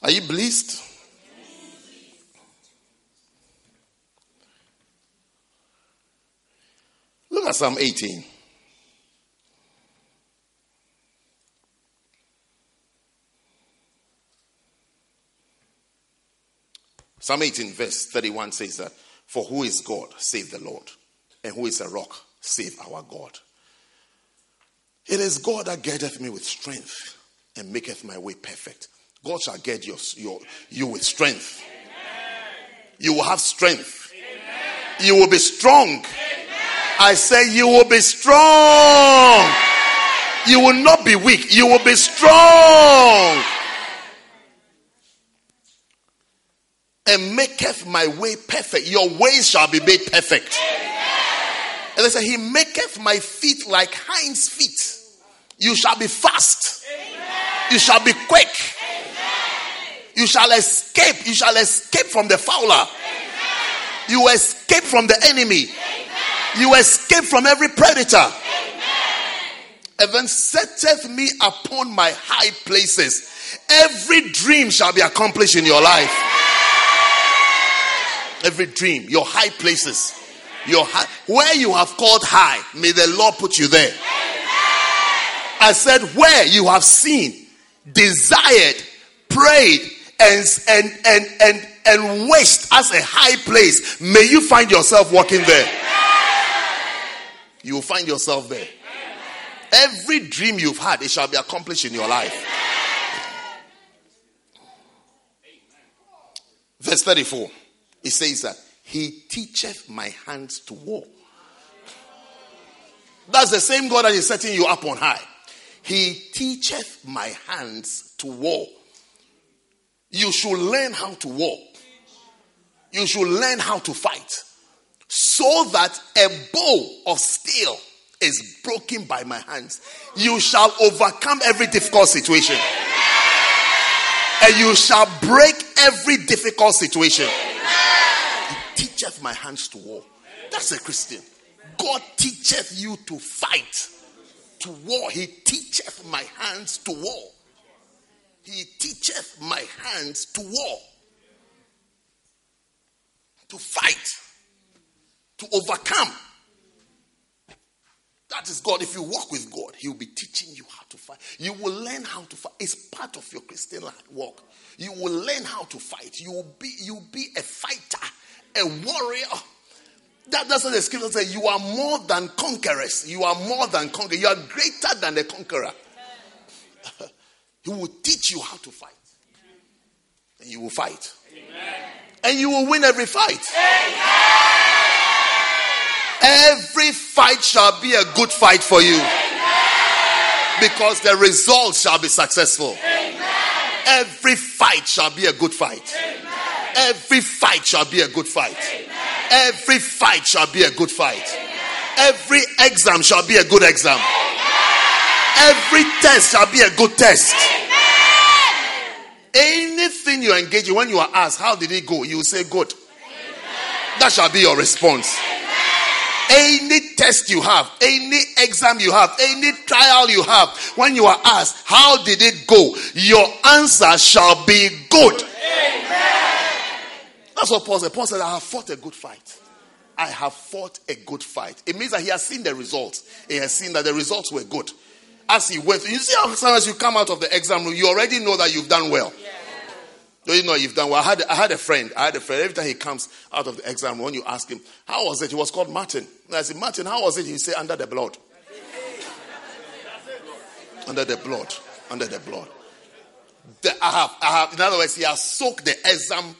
Are you blessed? Look at Psalm 18. Psalm 18, verse 31 says that, For who is God save the Lord? And who is a rock save our God? It is God that girdeth me with strength and maketh my way perfect. God shall gird your, your, you with strength. You will have strength. You will be strong. I say you will be strong. You will not be weak. You will be strong. And maketh my way perfect. Your ways shall be made perfect. And they say, He maketh my feet like hinds' feet. You shall be fast. You shall be quick. You shall escape. You shall escape from the fowler. You escape from the enemy. You escape from every predator. Heaven setteth me upon my high places. Every dream shall be accomplished in your life. Every dream, your high places, your high, where you have called high, may the Lord put you there. I said, where you have seen, desired, prayed, and and and and and wished as a high place, may you find yourself walking there. You will find yourself there. Every dream you've had, it shall be accomplished in your life. Verse 34, it says that he teacheth my hands to war. That's the same God that is setting you up on high. He teacheth my hands to war. You should learn how to war. You should learn how to fight. So that a bow of steel is broken by my hands. You shall overcome every difficult situation. And you shall break every difficult situation. He teacheth my hands to war. That's a Christian. God teacheth you to fight, to war. He teacheth my hands to war. He teacheth my hands to war, to fight, to overcome. That is God. If you walk with God, He will be teaching you how to fight. You will learn how to fight. It's part of your Christian walk. You will learn how to fight. You will be, you will be a fighter, a warrior. That, that's what the scripture says. You are more than conquerors. You are more than conquerors. You are greater than the conqueror. he will teach you how to fight. And you will fight. Amen. And you will win every fight. Amen. Every fight shall be a good fight for you. Because the result shall be successful. Every fight shall be a good fight. Every fight shall be a good fight. Every fight shall be a good fight. Every exam shall be a good exam. Every test shall be a good test. Anything you engage in, when you are asked, How did it go? You say, Good. That shall be your response. Any test you have, any exam you have, any trial you have, when you are asked, How did it go? Your answer shall be good. Amen. That's what Paul said. Paul said, I have fought a good fight. I have fought a good fight. It means that he has seen the results. He has seen that the results were good. As he went, you see how sometimes you come out of the exam room, you already know that you've done well. Yeah. Do you know you've done well? I had, I had a friend. I had a friend. Every time he comes out of the exam, when you ask him, How was it? He was called Martin. And I said, Martin, how was it? He said, Under the blood. under the blood. Under the blood. The, I, have, I have, in other words, he has soaked the exam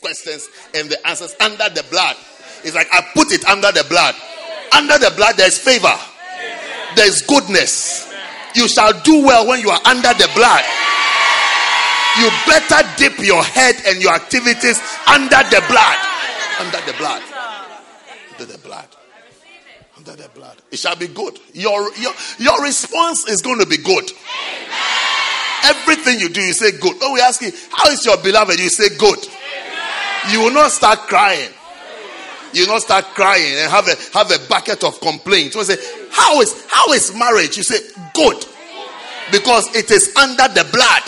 questions and the answers under the blood. It's like I put it under the blood. Under the blood, there's favor, there's goodness. You shall do well when you are under the blood you better dip your head and your activities under the blood. Under the blood. Under the blood. Under the blood. It shall be good. Your, your, your response is going to be good. Everything you do, you say good. When we ask you, how is your beloved? You say good. You will not start crying. You will not start crying and have a have a bucket of complaints. You say, How is how is marriage? You say, Good. Because it is under the blood.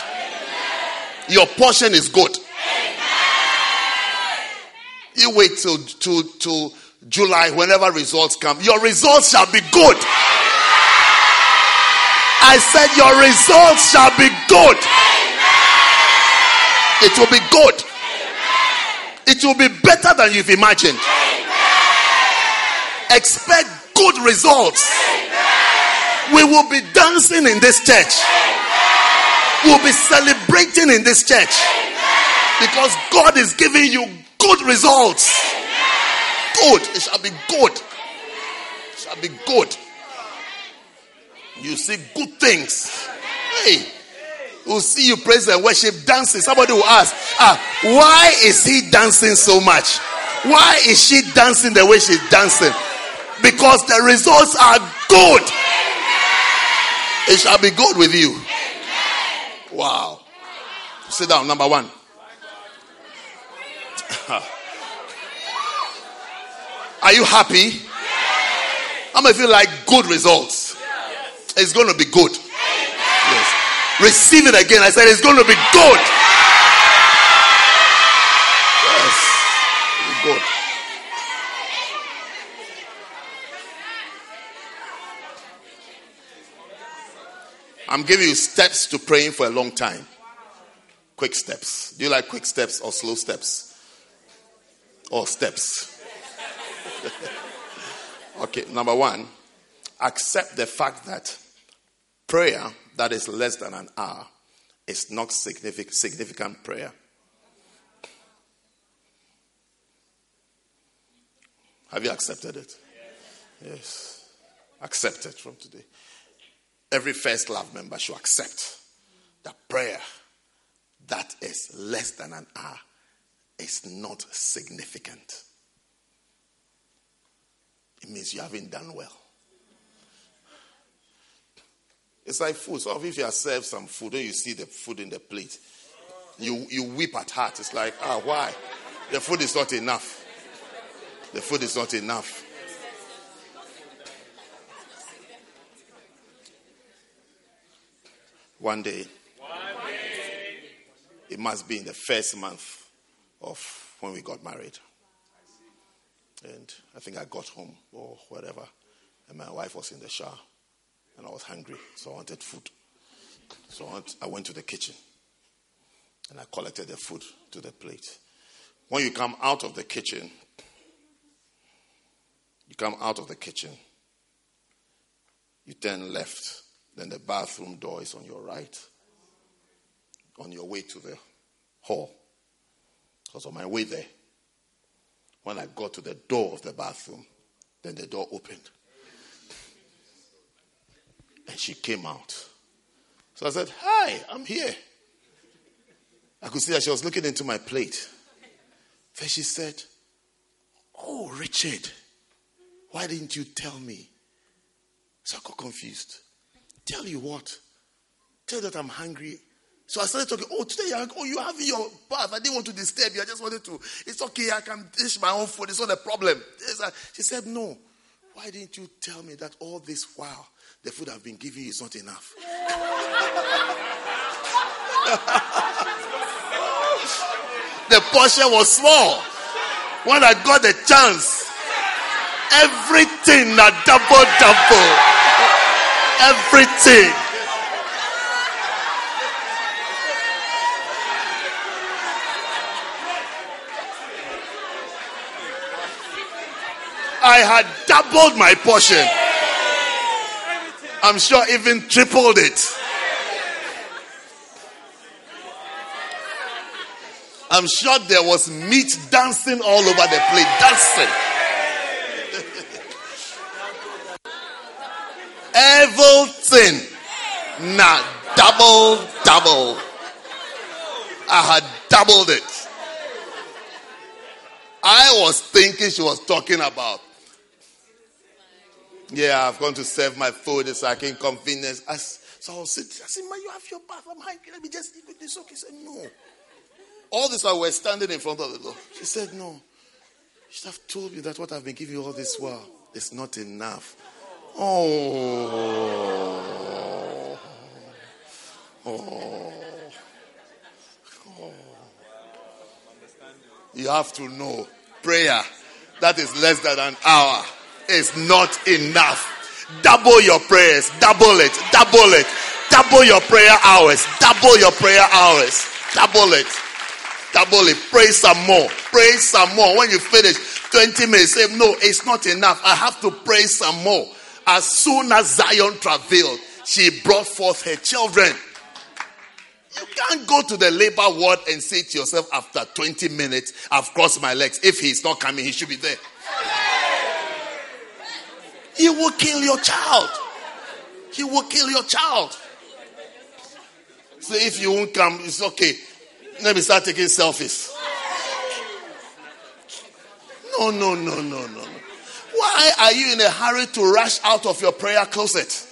Your portion is good. You wait till, till, till July, whenever results come. Your results shall be good. I said, Your results shall be good. It will be good. It will be better than you've imagined. Expect good results. We will be dancing in this church. We'll be celebrating in this church. Because God is giving you good results. Good. It shall be good. It shall be good. You see good things. Hey. We'll see you praise and worship dancing. Somebody will ask, ah, why is he dancing so much? Why is she dancing the way she's dancing? Because the results are good. It shall be good with you. Wow. Sit down, number one. Are you happy? How many feel like good results? It's going to be good. Receive it again. I said it's going to be good. Yes. Good. I'm giving you steps to praying for a long time. Quick steps. Do you like quick steps or slow steps? Or steps? okay, number one, accept the fact that prayer that is less than an hour is not significant, significant prayer. Have you accepted it? Yes. Accept it from today. Every first love member should accept that prayer that is less than an hour is not significant. It means you haven't done well. It's like food. So if you are served some food, when you see the food in the plate, you, you weep at heart. It's like, ah, why? The food is not enough. The food is not enough. One day, it must be in the first month of when we got married. And I think I got home or whatever, and my wife was in the shower, and I was hungry, so I wanted food. So I went to the kitchen, and I collected the food to the plate. When you come out of the kitchen, you come out of the kitchen, you turn left then the bathroom door is on your right, on your way to the hall. Because on my way there, when I got to the door of the bathroom, then the door opened. And she came out. So I said, Hi, I'm here. I could see that she was looking into my plate. Then she said, Oh, Richard, why didn't you tell me? So I got confused. Tell you what. Tell that I'm hungry. So I started talking. Oh, today you're oh, you have your bath. I didn't want to disturb you. I just wanted to. It's okay. I can dish my own food. It's not a problem. She said, No. Why didn't you tell me that all this while the food I've been giving you is not enough? the portion was small. When I got the chance, everything a double double everything. I had doubled my portion. I'm sure even tripled it. I'm sure there was meat dancing all over the place, dancing. Everything. Now, double, double. I had doubled it. I was thinking she was talking about. Yeah, I've gone to serve my food. It's like inconvenience. I, so I was sitting. I said, "Man, you have your bath. I'm hungry. Let me just eat with this." Okay, she said, "No." All this while we're standing in front of the door. She said, "No." You should have told me that what I've been giving you all this while is not enough. Oh. Oh. Oh. You have to know prayer that is less than an hour is not enough. Double your prayers, double it, double it, double your prayer hours, double your prayer hours, double it, double it. Pray some more, pray some more. When you finish 20 minutes, say, No, it's not enough. I have to pray some more. As soon as Zion travailed, she brought forth her children. You can't go to the labor ward and say to yourself after 20 minutes, I've crossed my legs. If he's not coming, he should be there. He will kill your child. He will kill your child. So if you won't come, it's okay. Let me start taking selfies. No, no, no, no, no. Why are you in a hurry to rush out of your prayer closet?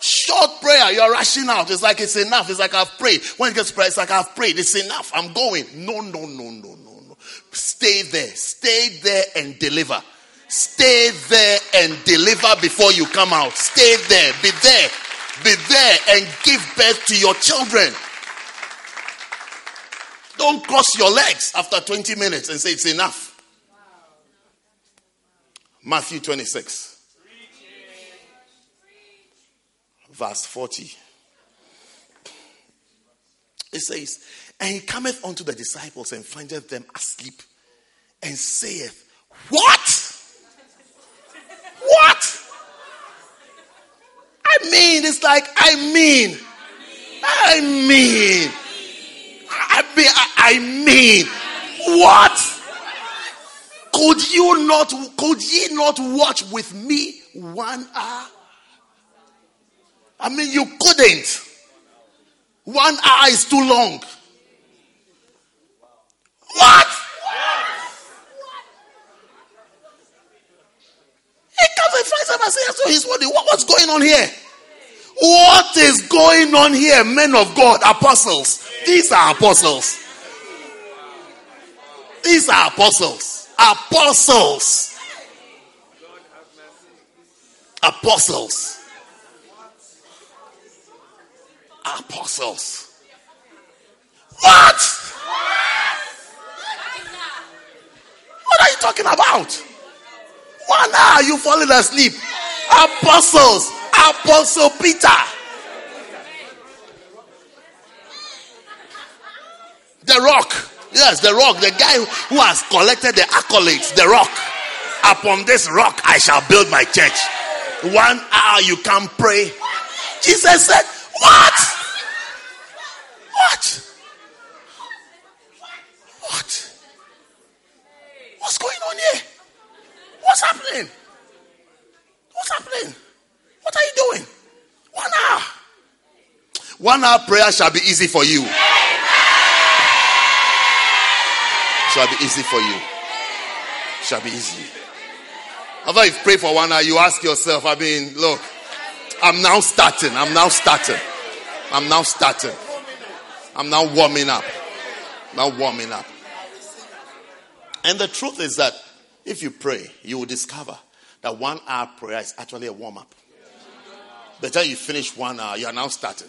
Short prayer, you're rushing out. It's like it's enough. It's like I've prayed. When it gets prayer, it's like I've prayed. It's enough. I'm going. No, no, no, no, no, no. Stay there. Stay there and deliver. Stay there and deliver before you come out. Stay there. Be there. Be there and give birth to your children. Don't cross your legs after 20 minutes and say it's enough. Matthew 26. verse 40. It says, And he cometh unto the disciples and findeth them asleep, and saith, What? What? I mean, it's like, I mean, I mean, I mean, I mean, what? Could you not, could ye not watch with me one hour? I mean, you couldn't. One hour is too long. What? He comes says to his body, what, what's going on here? What is going on here, men of God, apostles? These are apostles. These are apostles. Apostles. Apostles apostles. What? What are you talking about? One are you falling asleep. Apostles. Apostle Peter. The rock. Yes, the rock. The guy who has collected the accolades. The rock. Upon this rock I shall build my church. One hour you can pray. Jesus said, what? What? What? What's going on here? What's happening? What's happening? What are you doing? One hour. One hour prayer shall be easy for you. Shall be easy for you. Shall be easy. After you pray for one hour, you ask yourself, I mean, look, I'm now starting. I'm now starting. I'm now starting. I'm now warming up. Now warming up. And the truth is that if you pray, you will discover that one hour prayer is actually a warm up. By the time you finish one hour, you are now starting.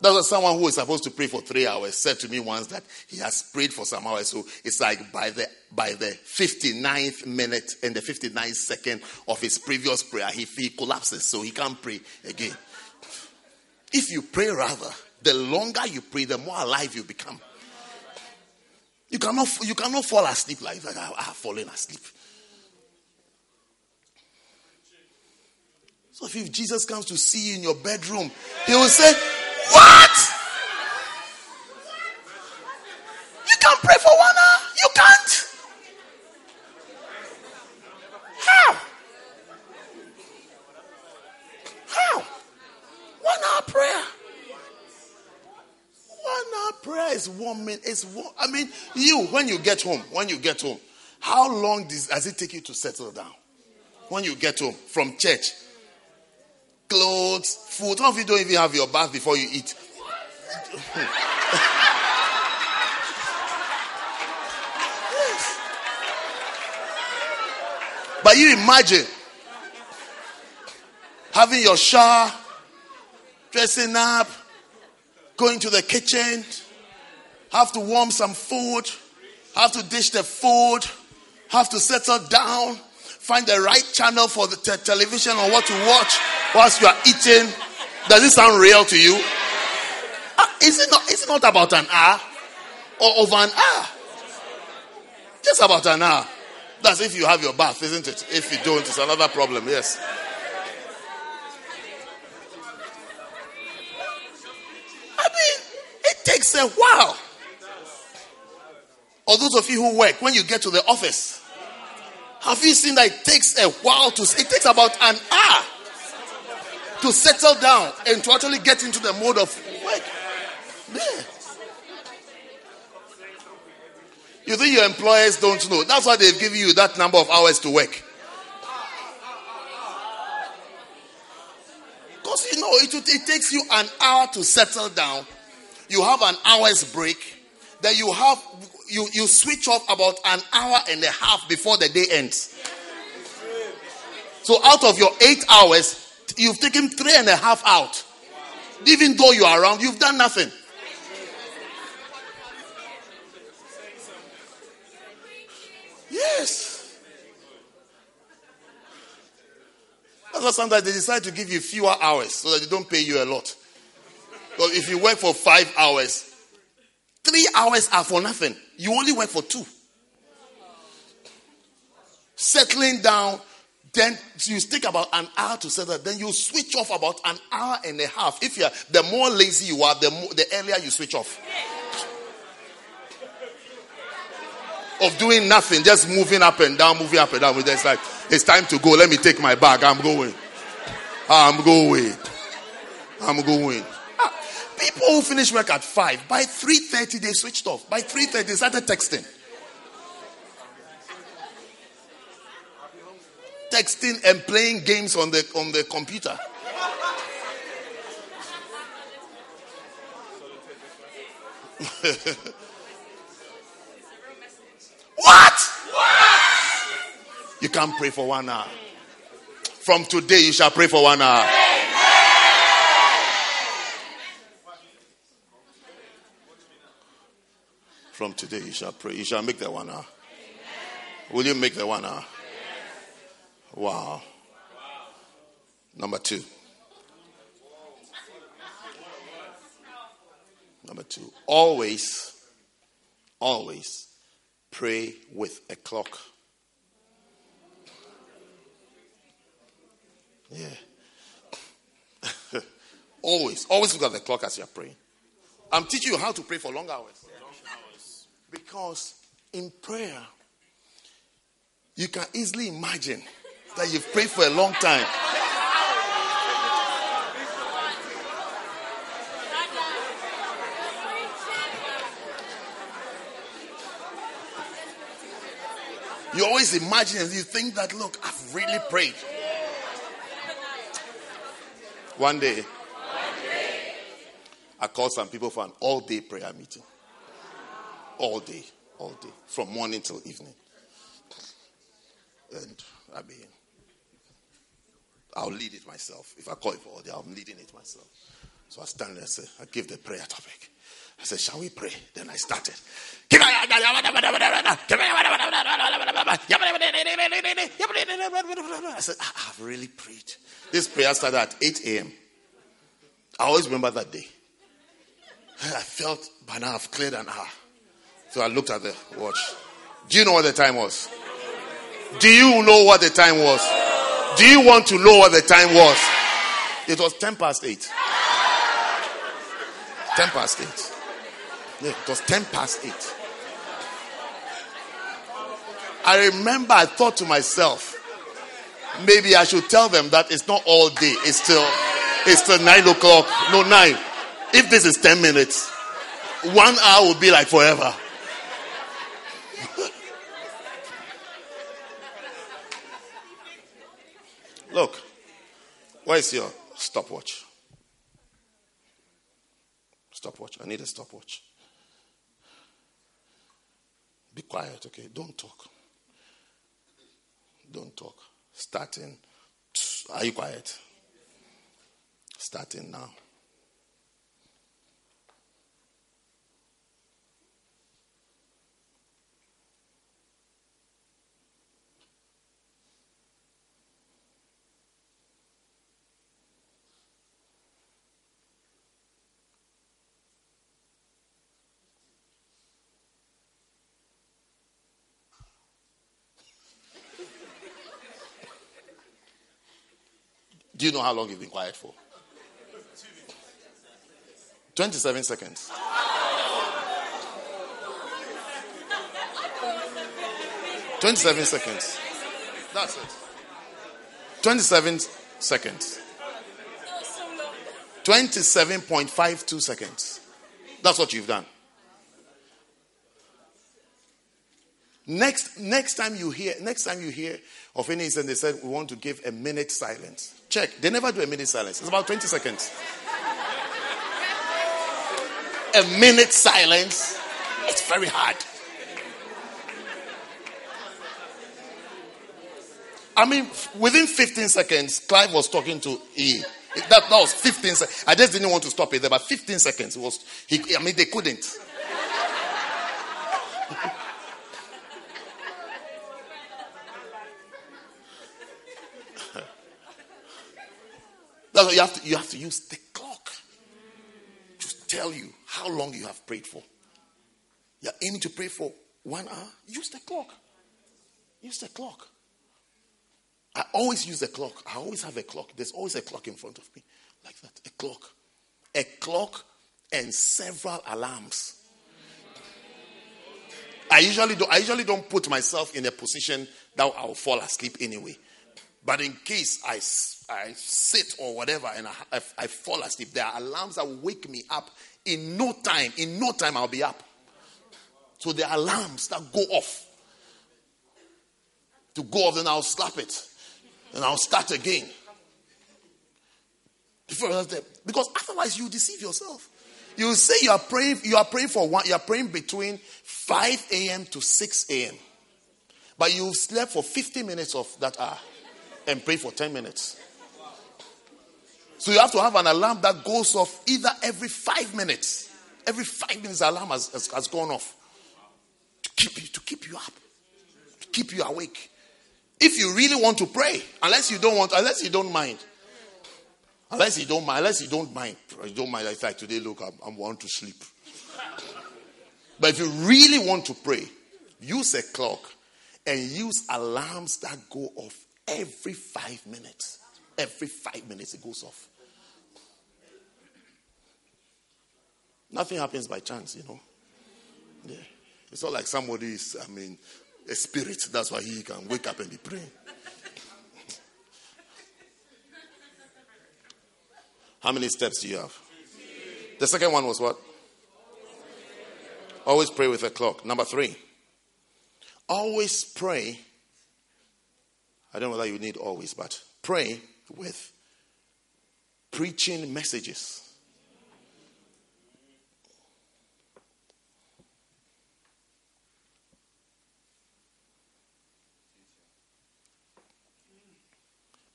There was someone who was supposed to pray for three hours said to me once that he has prayed for some hours. So it's like by the by the 59th minute and the 59th second of his previous prayer, he, he collapses, so he can't pray again. If you pray rather, the longer you pray, the more alive you become. You cannot you cannot fall asleep like that. I have fallen asleep. So if Jesus comes to see you in your bedroom, he will say, what? You can't pray for one hour? You can't. How? How? One hour prayer. One hour prayer is one minute. It's one, I mean, you, when you get home, when you get home, how long does, does it take you to settle down? When you get home from church, food. Some of you don't even have your bath before you eat. But you imagine having your shower, dressing up, going to the kitchen, have to warm some food, have to dish the food, have to settle down, find the right channel for the te- television or what to watch whilst you are eating. Does it sound real to you? Uh, is, it not, is it not about an hour or over an hour? Just about an hour. That's if you have your bath, isn't it? If you don't, it's another problem, yes. I mean, it takes a while. Or those of you who work, when you get to the office, have you seen that it takes a while to, it takes about an hour to settle down and to actually get into the mode of work. Yeah. You think your employers don't know? That's why they've given you that number of hours to work. Because you know, it, it takes you an hour to settle down. You have an hour's break. Then you have you, you switch off about an hour and a half before the day ends. So out of your eight hours, you've taken three and a half out. Even though you are around, you've done nothing. Yes. That's why sometimes they decide to give you fewer hours so that they don't pay you a lot. Because if you work for five hours, three hours are for nothing. You only work for two. Settling down, then you take about an hour to settle. Then you switch off about an hour and a half. If you're the more lazy you are, the more, the earlier you switch off. Of doing nothing, just moving up and down, moving up and down. It's like it's time to go. Let me take my bag. I'm going. I'm going. I'm going. Ah, people who finish work at five by three thirty they switched off. By three thirty they started texting. Texting and playing games on the on the computer. what? You can't pray for one hour. From today, you shall pray for one hour. From today, you shall pray. You shall make that one hour. Will you make the one hour? Wow. Number two. Number two. Always, always pray with a clock. Yeah. always, always look at the clock as you're praying. I'm teaching you how to pray for long hours. Because in prayer, you can easily imagine that you've prayed for a long time. You always imagine and you think that, look, I've really prayed. One day, I called some people for an all day prayer meeting. All day, all day, from morning till evening. And I mean, I'll lead it myself. If I call it for day, I'm leading it myself. So I stand there and say, I give the prayer topic. I said, Shall we pray? Then I started. I said, I've really prayed. This prayer started at 8 a.m. I always remember that day. I felt by now I've cleared an hour. So I looked at the watch. Do you know what the time was? Do you know what the time was? Do you want to know what the time was? It was 10 past 8. 10 past 8. Yeah, it was 10 past 8. I remember I thought to myself, maybe I should tell them that it's not all day. It's still, it's still 9 o'clock. No, 9. If this is 10 minutes, one hour will be like forever. Look, where's your stopwatch? Stopwatch. I need a stopwatch. Be quiet, okay? Don't talk. Don't talk. Starting. Are you quiet? Starting now. Do you know how long you've been quiet for? 27 seconds. Twenty-seven seconds. That's it. Twenty-seven seconds. Twenty-seven point five two seconds. That's what you've done. Next, next time you hear, next time you hear of any incident, they said we want to give a minute silence. Check. They never do a minute silence. It's about 20 seconds. a minute silence. It's very hard. I mean, within 15 seconds, Clive was talking to E. That, that was 15 seconds. I just didn't want to stop it there, but 15 seconds was. He, I mean, they couldn't. Why you have to, you have to use the clock to tell you how long you have prayed for. You're aiming to pray for one hour. Use the clock. Use the clock. I always use the clock. I always have a clock. There's always a clock in front of me, like that. A clock. A clock and several alarms. I usually don't, I usually don't put myself in a position that I'll fall asleep anyway. But in case I, I sit or whatever and I, I, I fall asleep, there are alarms that wake me up in no time. In no time, I'll be up. So there are alarms that go off. To go off, then I'll slap it. And I'll start again. Because otherwise you deceive yourself. You say you are praying, you are praying for one, you are praying between 5 a.m. to 6 a.m. But you've slept for 50 minutes of that hour and pray for 10 minutes. So you have to have an alarm that goes off either every five minutes. Every five minutes, alarm has, has, has gone off to keep you to keep you up, to keep you awake. If you really want to pray, unless you don't want, unless you don't mind, unless you don't mind, unless you don't mind, you don't mind. Like today, look, I'm, I want to sleep. But if you really want to pray, use a clock and use alarms that go off every five minutes. Every five minutes it goes off. Nothing happens by chance, you know. Yeah. It's not like somebody is, I mean, a spirit. That's why he can wake up and be praying. How many steps do you have? The second one was what? Always pray with a clock. Number three. Always pray I don't know whether you need always, but pray with preaching messages.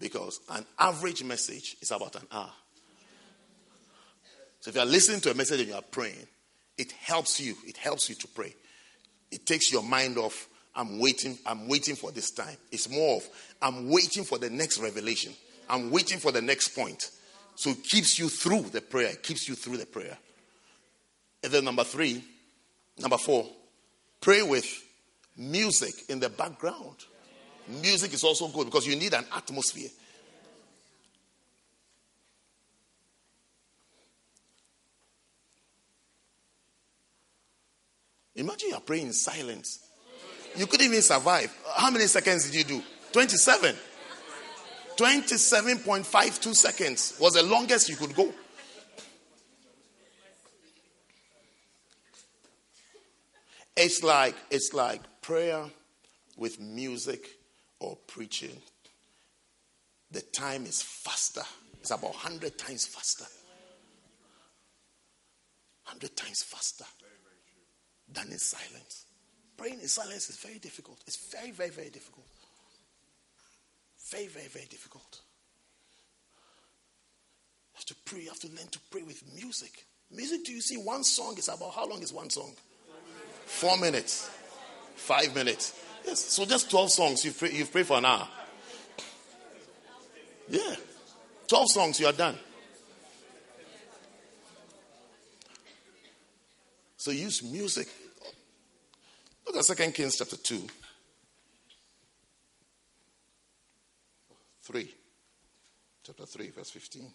Because an average message is about an hour. So if you are listening to a message and you are praying, it helps you. It helps you to pray. It takes your mind off I'm waiting, I'm waiting for this time. It's more of I'm waiting for the next revelation. I'm waiting for the next point. So it keeps you through the prayer. It keeps you through the prayer. And then number three, number four, pray with music in the background. Music is also good because you need an atmosphere. Imagine you're praying in silence you couldn't even survive. How many seconds did you do? 27. 27.52 seconds was the longest you could go. It's like it's like prayer with music or preaching. The time is faster. It's about 100 times faster. 100 times faster than in silence. Praying in silence is very difficult. It's very, very, very difficult. Very, very, very difficult. You have to pray. You have to learn to pray with music. Music, do you see one song is about how long is one song? Four minutes. Five minutes. Yes. So just 12 songs. You've, pray, you've for an hour. Yeah. 12 songs, you are done. So use music Look at 2 Kings chapter 2. 3. chapter 3, verse 15.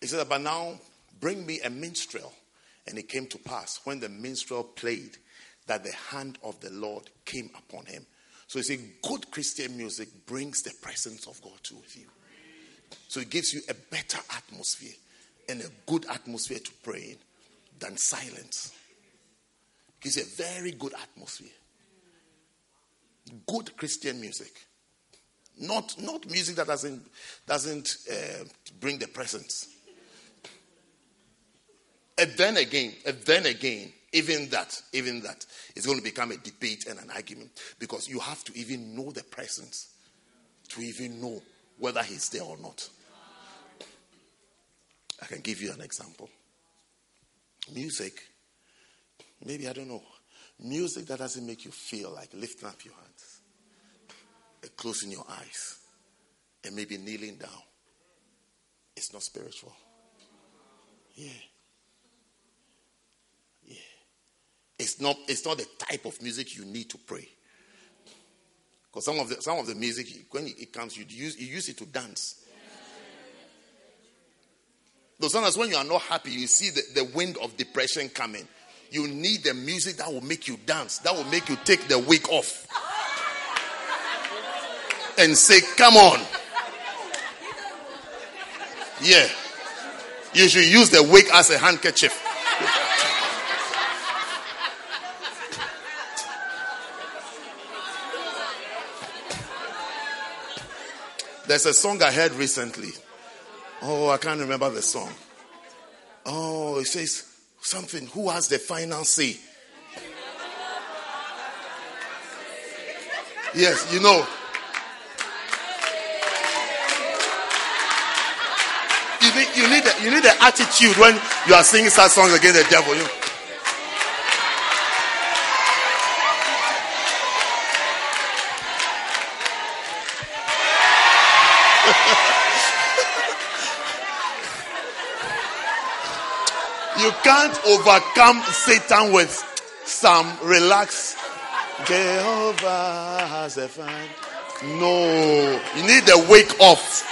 He said, But now bring me a minstrel. And it came to pass when the minstrel played that the hand of the Lord came upon him. So you see, good Christian music brings the presence of God to with you. So it gives you a better atmosphere and a good atmosphere to pray in than silence. It gives a very good atmosphere. Good Christian music. Not, not music that doesn't, doesn't uh, bring the presence. And then again, and then again, even that, even that is going to become a debate and an argument because you have to even know the presence to even know whether he's there or not. I can give you an example. Music, maybe I don't know, music that doesn't make you feel like lifting up your hands, and closing your eyes, and maybe kneeling down. It's not spiritual. Yeah. It's not, it's not the type of music you need to pray. Because some of the some of the music, when it comes, you use you use it to dance. Though sometimes when you are not happy, you see the, the wind of depression coming. You need the music that will make you dance, that will make you take the week off. And say, come on. Yeah. You should use the wig as a handkerchief. There's a song I heard recently. Oh, I can't remember the song. Oh, it says something. Who has the final say? Yes, you know. You need, you need, the, you need attitude when you are singing such songs against the devil. You, You can't overcome Satan with some relax. Jehovah has a fan. No, you need the wake off.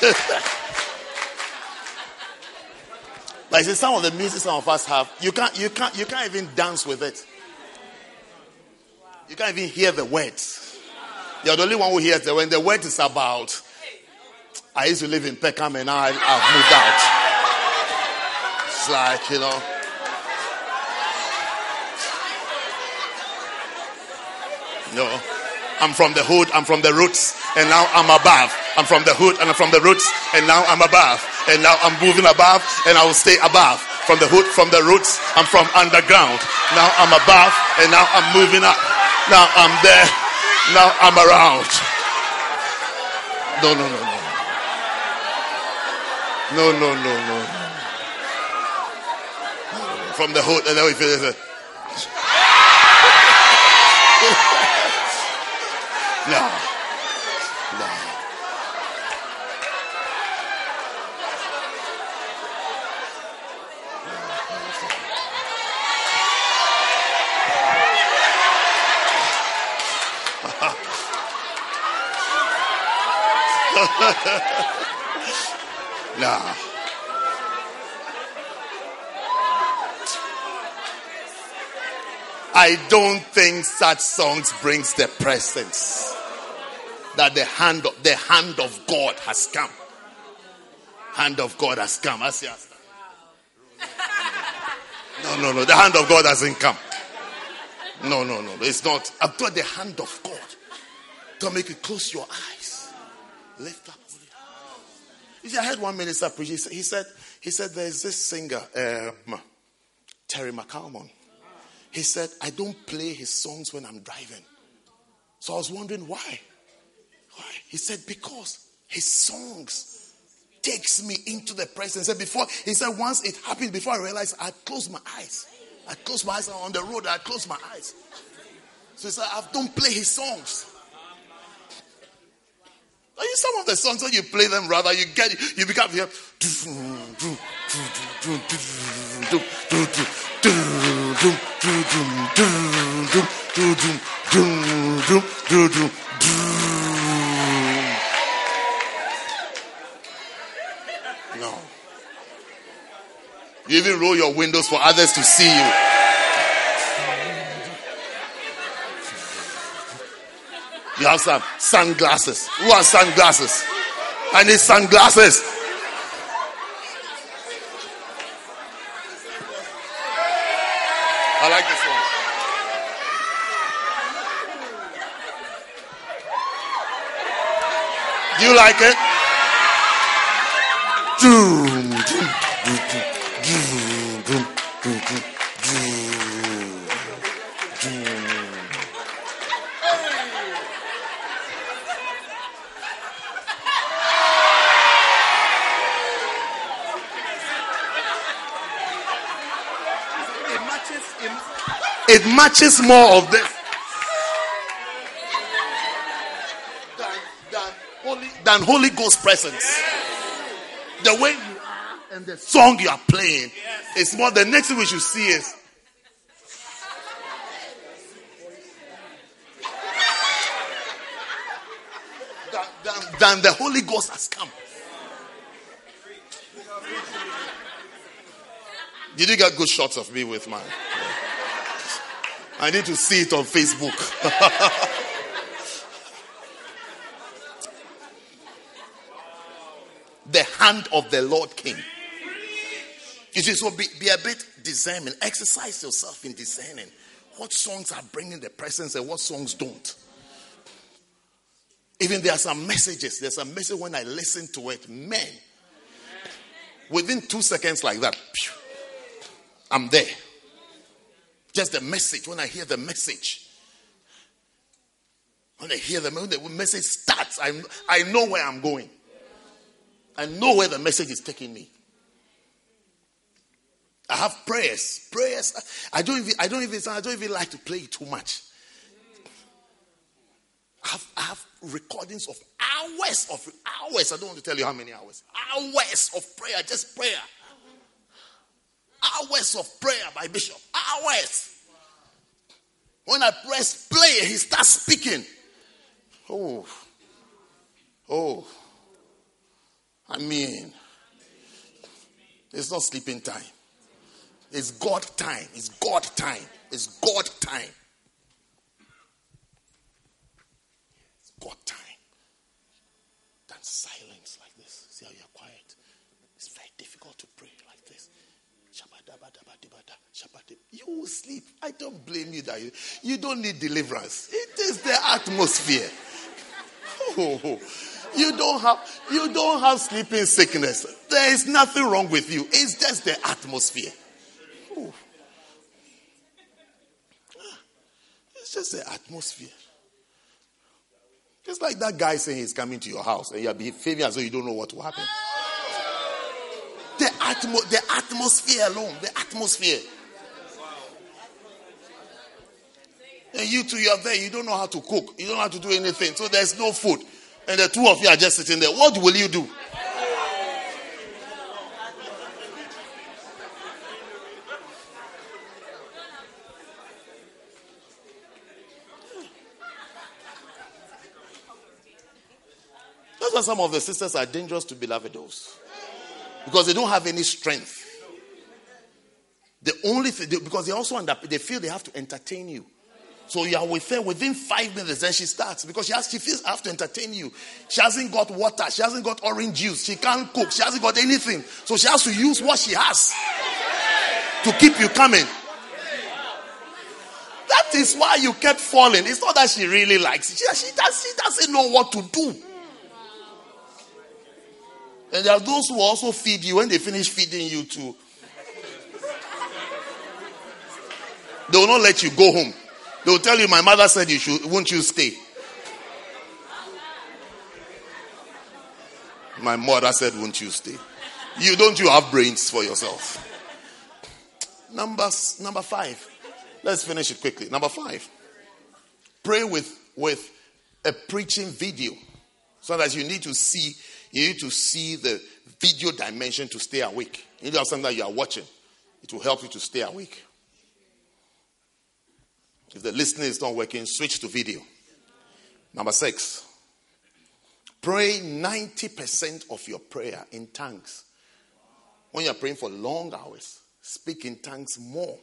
I some of the music some of us have, you can't, you can't, you can't even dance with it. You can't even hear the words. You're the only one who hears the when the word is about. I used to live in Peckham and I, have moved out. It's like you know. No, I'm from the hood. I'm from the roots, and now I'm above. I'm from the hood and I'm from the roots, and now I'm above. And now I'm moving above, and I will stay above. From the hood, from the roots, I'm from underground. Now I'm above, and now I'm moving up. Now I'm there. Now I'm around. No, no, no, no. No, no, no, no. From the hood, and then we feel it. no. nah. I don't think such songs brings the presence that the hand of the hand of God has come. Hand of God has come. See. No, no, no. The hand of God hasn't come. No, no, no. It's not. I've got the hand of God to make you close your eyes. Lift up. You see, I heard one minister preach. He said, he said, there's this singer, um, Terry MacAlmon. He said, I don't play his songs when I'm driving. So I was wondering why. Why? He said, because his songs takes me into the presence. He said, before, he said, once it happened, before I realized, I closed my eyes. I closed my eyes on the road. I closed my eyes. So he said, I don't play his songs. Some some of the songs when you play them, rather you get you become here. No. You even roll your windows for others to see you. You have some sunglasses. Who has sunglasses? I need sunglasses. I like this one. Do you like it? Matches more of this than, than, Holy, than Holy Ghost presence. The way you are and the song you are playing is more. The next thing we should see is than, than, the Holy Ghost has come. Did you get good shots of me with mine? I need to see it on Facebook. the hand of the Lord came. You see, so be, be a bit discerning. Exercise yourself in discerning what songs are bringing the presence and what songs don't. Even there are some messages. There's a message when I listen to it, man. Within two seconds, like that, I'm there. Just the message. When I hear the message, when I hear the, when the message starts, I, I know where I'm going. I know where the message is taking me. I have prayers. Prayers. I don't even I don't even I don't even like to play too much. I have, I have recordings of hours of hours. I don't want to tell you how many hours. Hours of prayer, just prayer. Hours of prayer by Bishop. Hours. When I press play, he starts speaking. Oh. Oh. I mean, it's not sleeping time. It's God time. It's God time. It's God time. It's God time. Than silence like this. See how you're quiet. It's very difficult to pray like this. You will sleep. I don't blame you that you, you don't need deliverance. It is the atmosphere. Oh, you don't have you don't have sleeping sickness. There is nothing wrong with you. It's just the atmosphere. Oh. It's just the atmosphere. Just like that guy saying he's coming to your house and you're behaving as though you don't know what will happen. The, atmo- the atmosphere alone, the atmosphere. And you two, you are there, you don't know how to cook, you don't know how to do anything, so there's no food. And the two of you are just sitting there. What will you do? That's why some of the sisters are dangerous to belovedos. Because they don't have any strength. The only thing, because they also end they feel they have to entertain you. So you are with her within five minutes, then she starts because she has she feels I have to entertain you. She hasn't got water, she hasn't got orange juice, she can't cook, she hasn't got anything. So she has to use what she has to keep you coming. That is why you kept falling. It's not that she really likes it. She, she, does, she doesn't know what to do. And there are those who also feed you when they finish feeding you too. They will not let you go home. They will tell you, my mother said you should, won't you stay? My mother said, won't you stay? You don't you have brains for yourself? Number, number five. Let's finish it quickly. Number five. Pray with, with a preaching video. So that you need to see, you need to see the video dimension to stay awake. You need to have something that you are watching. It will help you to stay awake. If the listening is not working, switch to video. Number six, pray 90% of your prayer in tongues. When you're praying for long hours, speak in tongues more.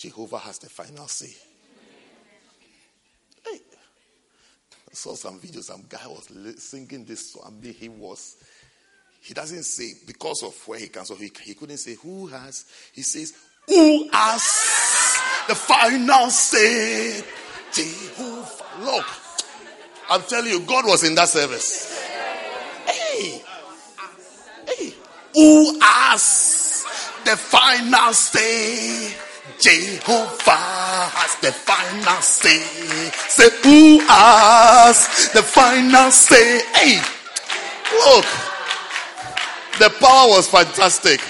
Jehovah has the final say. Hey, I saw some videos. Some guy was singing this song. He was, he doesn't say because of where he comes from. He, he couldn't say who has. He says who has the final say. Jehovah. Look, I'm telling you, God was in that service. Hey, hey, who has the final say? Jehovah has the final say. Say, who has the final say? Hey, look, the power was fantastic.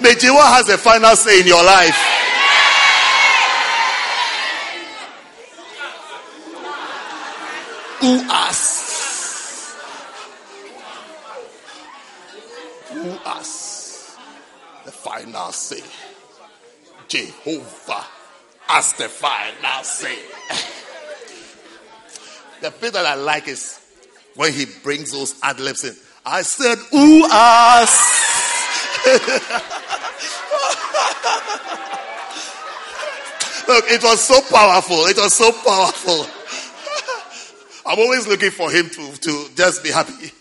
May Jehovah has the final say in your life. Who? Who has the final say? Jehovah as the final say. the bit that I like is when he brings those ad libs in. I said, Who us? Look, it was so powerful. It was so powerful. I'm always looking for him to, to just be happy.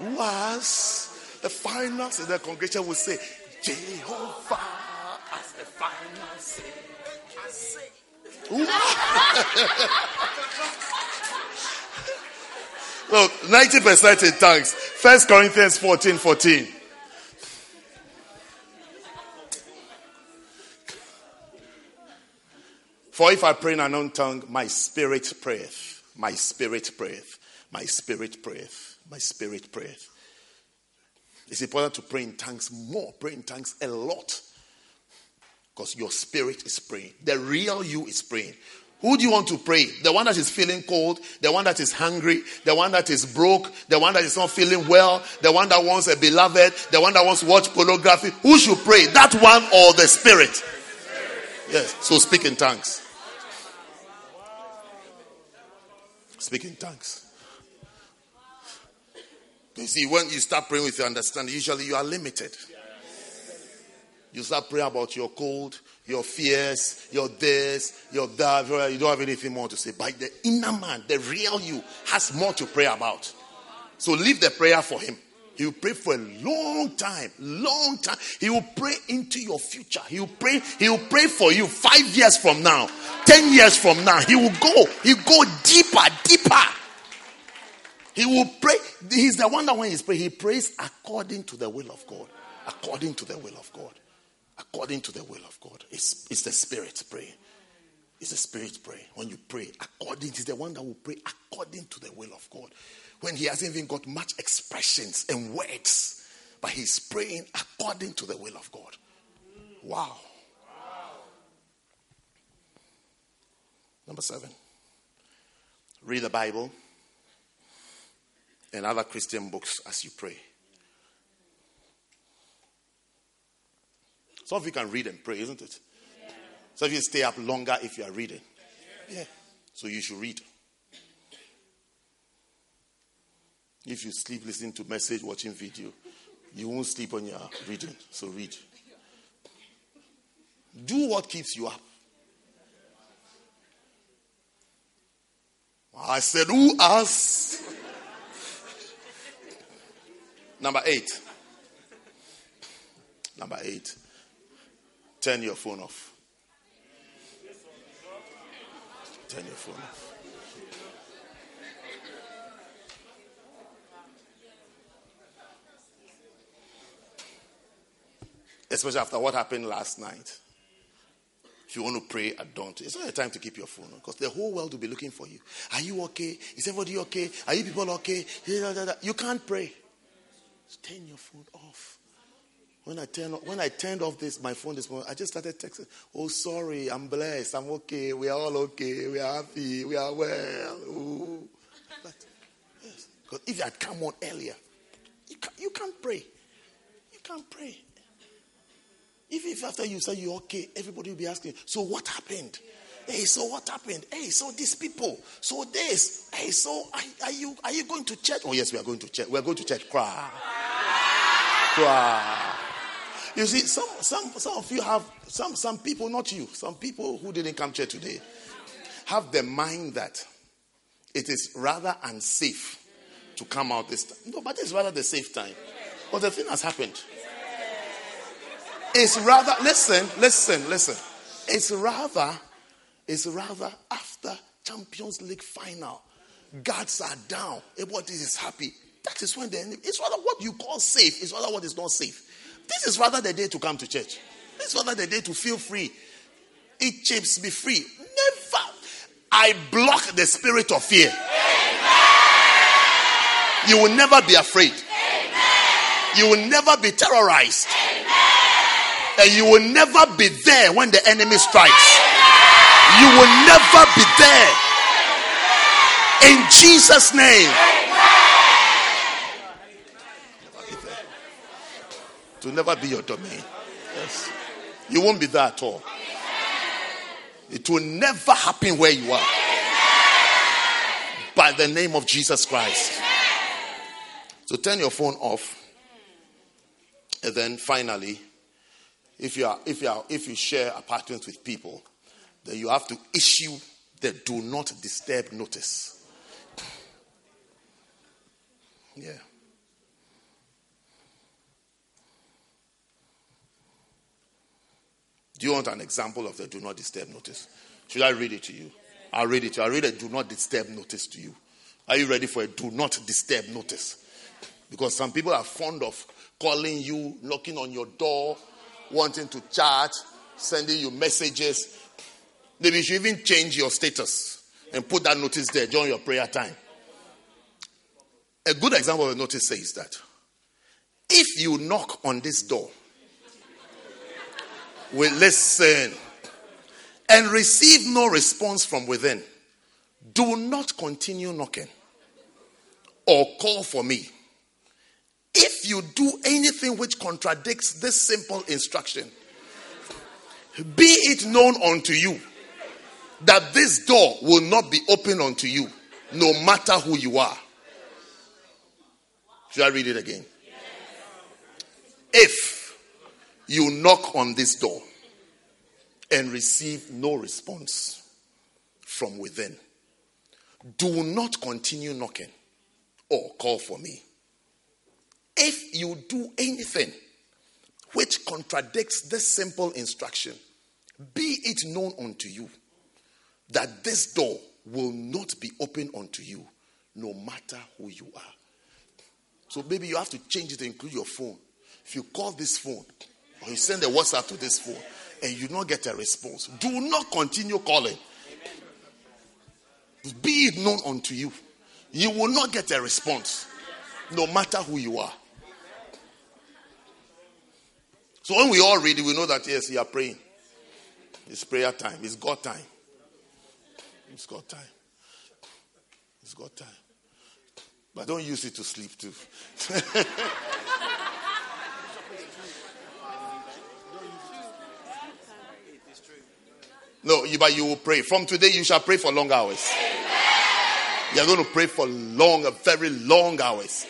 Was the finals in the congregation would say, Jehovah as the final say. Look, 90% in tongues. First Corinthians 14 14. For if I pray in an unknown tongue, my spirit prayeth. My spirit prayeth. My spirit prayeth. My spirit prayeth. It's important to pray in tongues more, pray in tongues a lot. Because your spirit is praying. The real you is praying. Who do you want to pray? The one that is feeling cold, the one that is hungry, the one that is broke, the one that is not feeling well, the one that wants a beloved, the one that wants to watch pornography. Who should pray? That one or the spirit? Yes. So speak in tongues. Speak in tongues. You see, when you start praying with your understanding, usually you are limited. You start praying about your cold, your fears, your this, your that. You don't have anything more to say. But the inner man, the real you, has more to pray about. So leave the prayer for him. He will pray for a long time, long time. He will pray into your future. He will pray. He will pray for you five years from now, ten years from now. He will go. He will go deeper, deeper. He will pray. He's the one that when he's praying, he prays according to the will of God. According to the will of God. According to the will of God. It's, it's the spirit praying. It's the spirit praying. When you pray according, he's the one that will pray according to the will of God. When he hasn't even got much expressions and words, but he's praying according to the will of God. Wow. Number seven. Read the Bible and other Christian books as you pray. Some of you can read and pray, isn't it? Yeah. Some of you stay up longer if you are reading. Yeah. So you should read. If you sleep listening to message, watching video, you won't sleep on your reading. So read. Do what keeps you up. I said, Who asked? Number eight. Number eight. Turn your phone off. Turn your phone off. Especially after what happened last night. If you want to pray at dawn, it's not a time to keep your phone on because the whole world will be looking for you. Are you okay? Is everybody okay? Are you people okay? You can't pray. Turn your phone off. When I turned when I turned off this my phone this morning, I just started texting. Oh, sorry, I'm blessed. I'm okay. We are all okay. We are happy. We are well. But yes, because if you had come on earlier, you can't, you can't pray. You can't pray. If, if after you say you're okay, everybody will be asking, so what happened? Hey, so what happened? Hey, so these people, so this. Hey, so are, are you are you going to church? Oh yes, we are going to church. We are going to church. Cry, cry. You see, some some some of you have some some people, not you, some people who didn't come church today, have the mind that it is rather unsafe to come out this time. No, but it's rather the safe time. But the thing has happened. It's rather listen, listen, listen. It's rather it's rather after Champions League final. Guards are down. Everybody is happy. That is when the enemy. It's rather what you call safe. It's rather what is not safe. This is rather the day to come to church. This is rather the day to feel free. Eat chips, be free. Never. I block the spirit of fear. You will never be afraid. You will never be terrorized. And you will never be there when the enemy strikes. You will never be there. In Jesus' name. It will never be your domain. Yes. You won't be there at all. It will never happen where you are. By the name of Jesus Christ. So turn your phone off. And then finally, if you are if you are if you share apartments with people, then you have to issue the do not disturb notice. Yeah. Do you want an example of the do not disturb notice? Should I read it to you? I'll read it to you. I'll read a do not disturb notice to you. Are you ready for a do not disturb notice? Because some people are fond of calling you, knocking on your door, wanting to chat, sending you messages. Maybe you should even change your status and put that notice there during your prayer time. A good example of a notice says that if you knock on this door, we listen and receive no response from within, do not continue knocking or call for me. If you do anything which contradicts this simple instruction, be it known unto you that this door will not be open unto you, no matter who you are. Should I read it again? If you knock on this door and receive no response from within, do not continue knocking or call for me. If you do anything which contradicts this simple instruction, be it known unto you that this door will not be open unto you, no matter who you are. So maybe you have to change it to include your phone. If you call this phone or you send a WhatsApp to this phone and you not get a response, do not continue calling. Be it known unto you. You will not get a response, no matter who you are. So when we all read it, we know that yes, you are praying. It's prayer time. It's God time. It's God time. It's God time. But don't use it to sleep too. no, you, but you will pray. From today, you shall pray for long hours. You're going to pray for long, very long hours.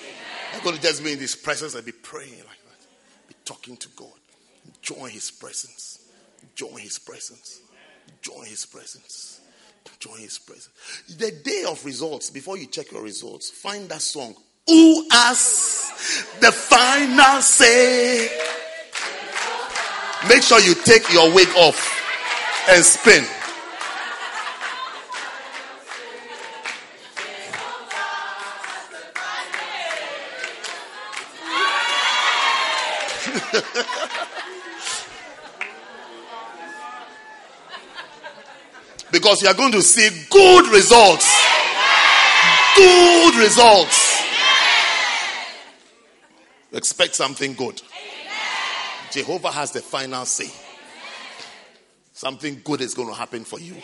You're going to just be in His presence and be praying like that. Be talking to God. Join His presence. Join His presence. Join His presence. Join His presence. The day of results, before you check your results, find that song. Who has the final say? Make sure you take your wig off and spin. because you are going to see good results. Good results. Expect something good. Jehovah has the final say. Something good is going to happen for you.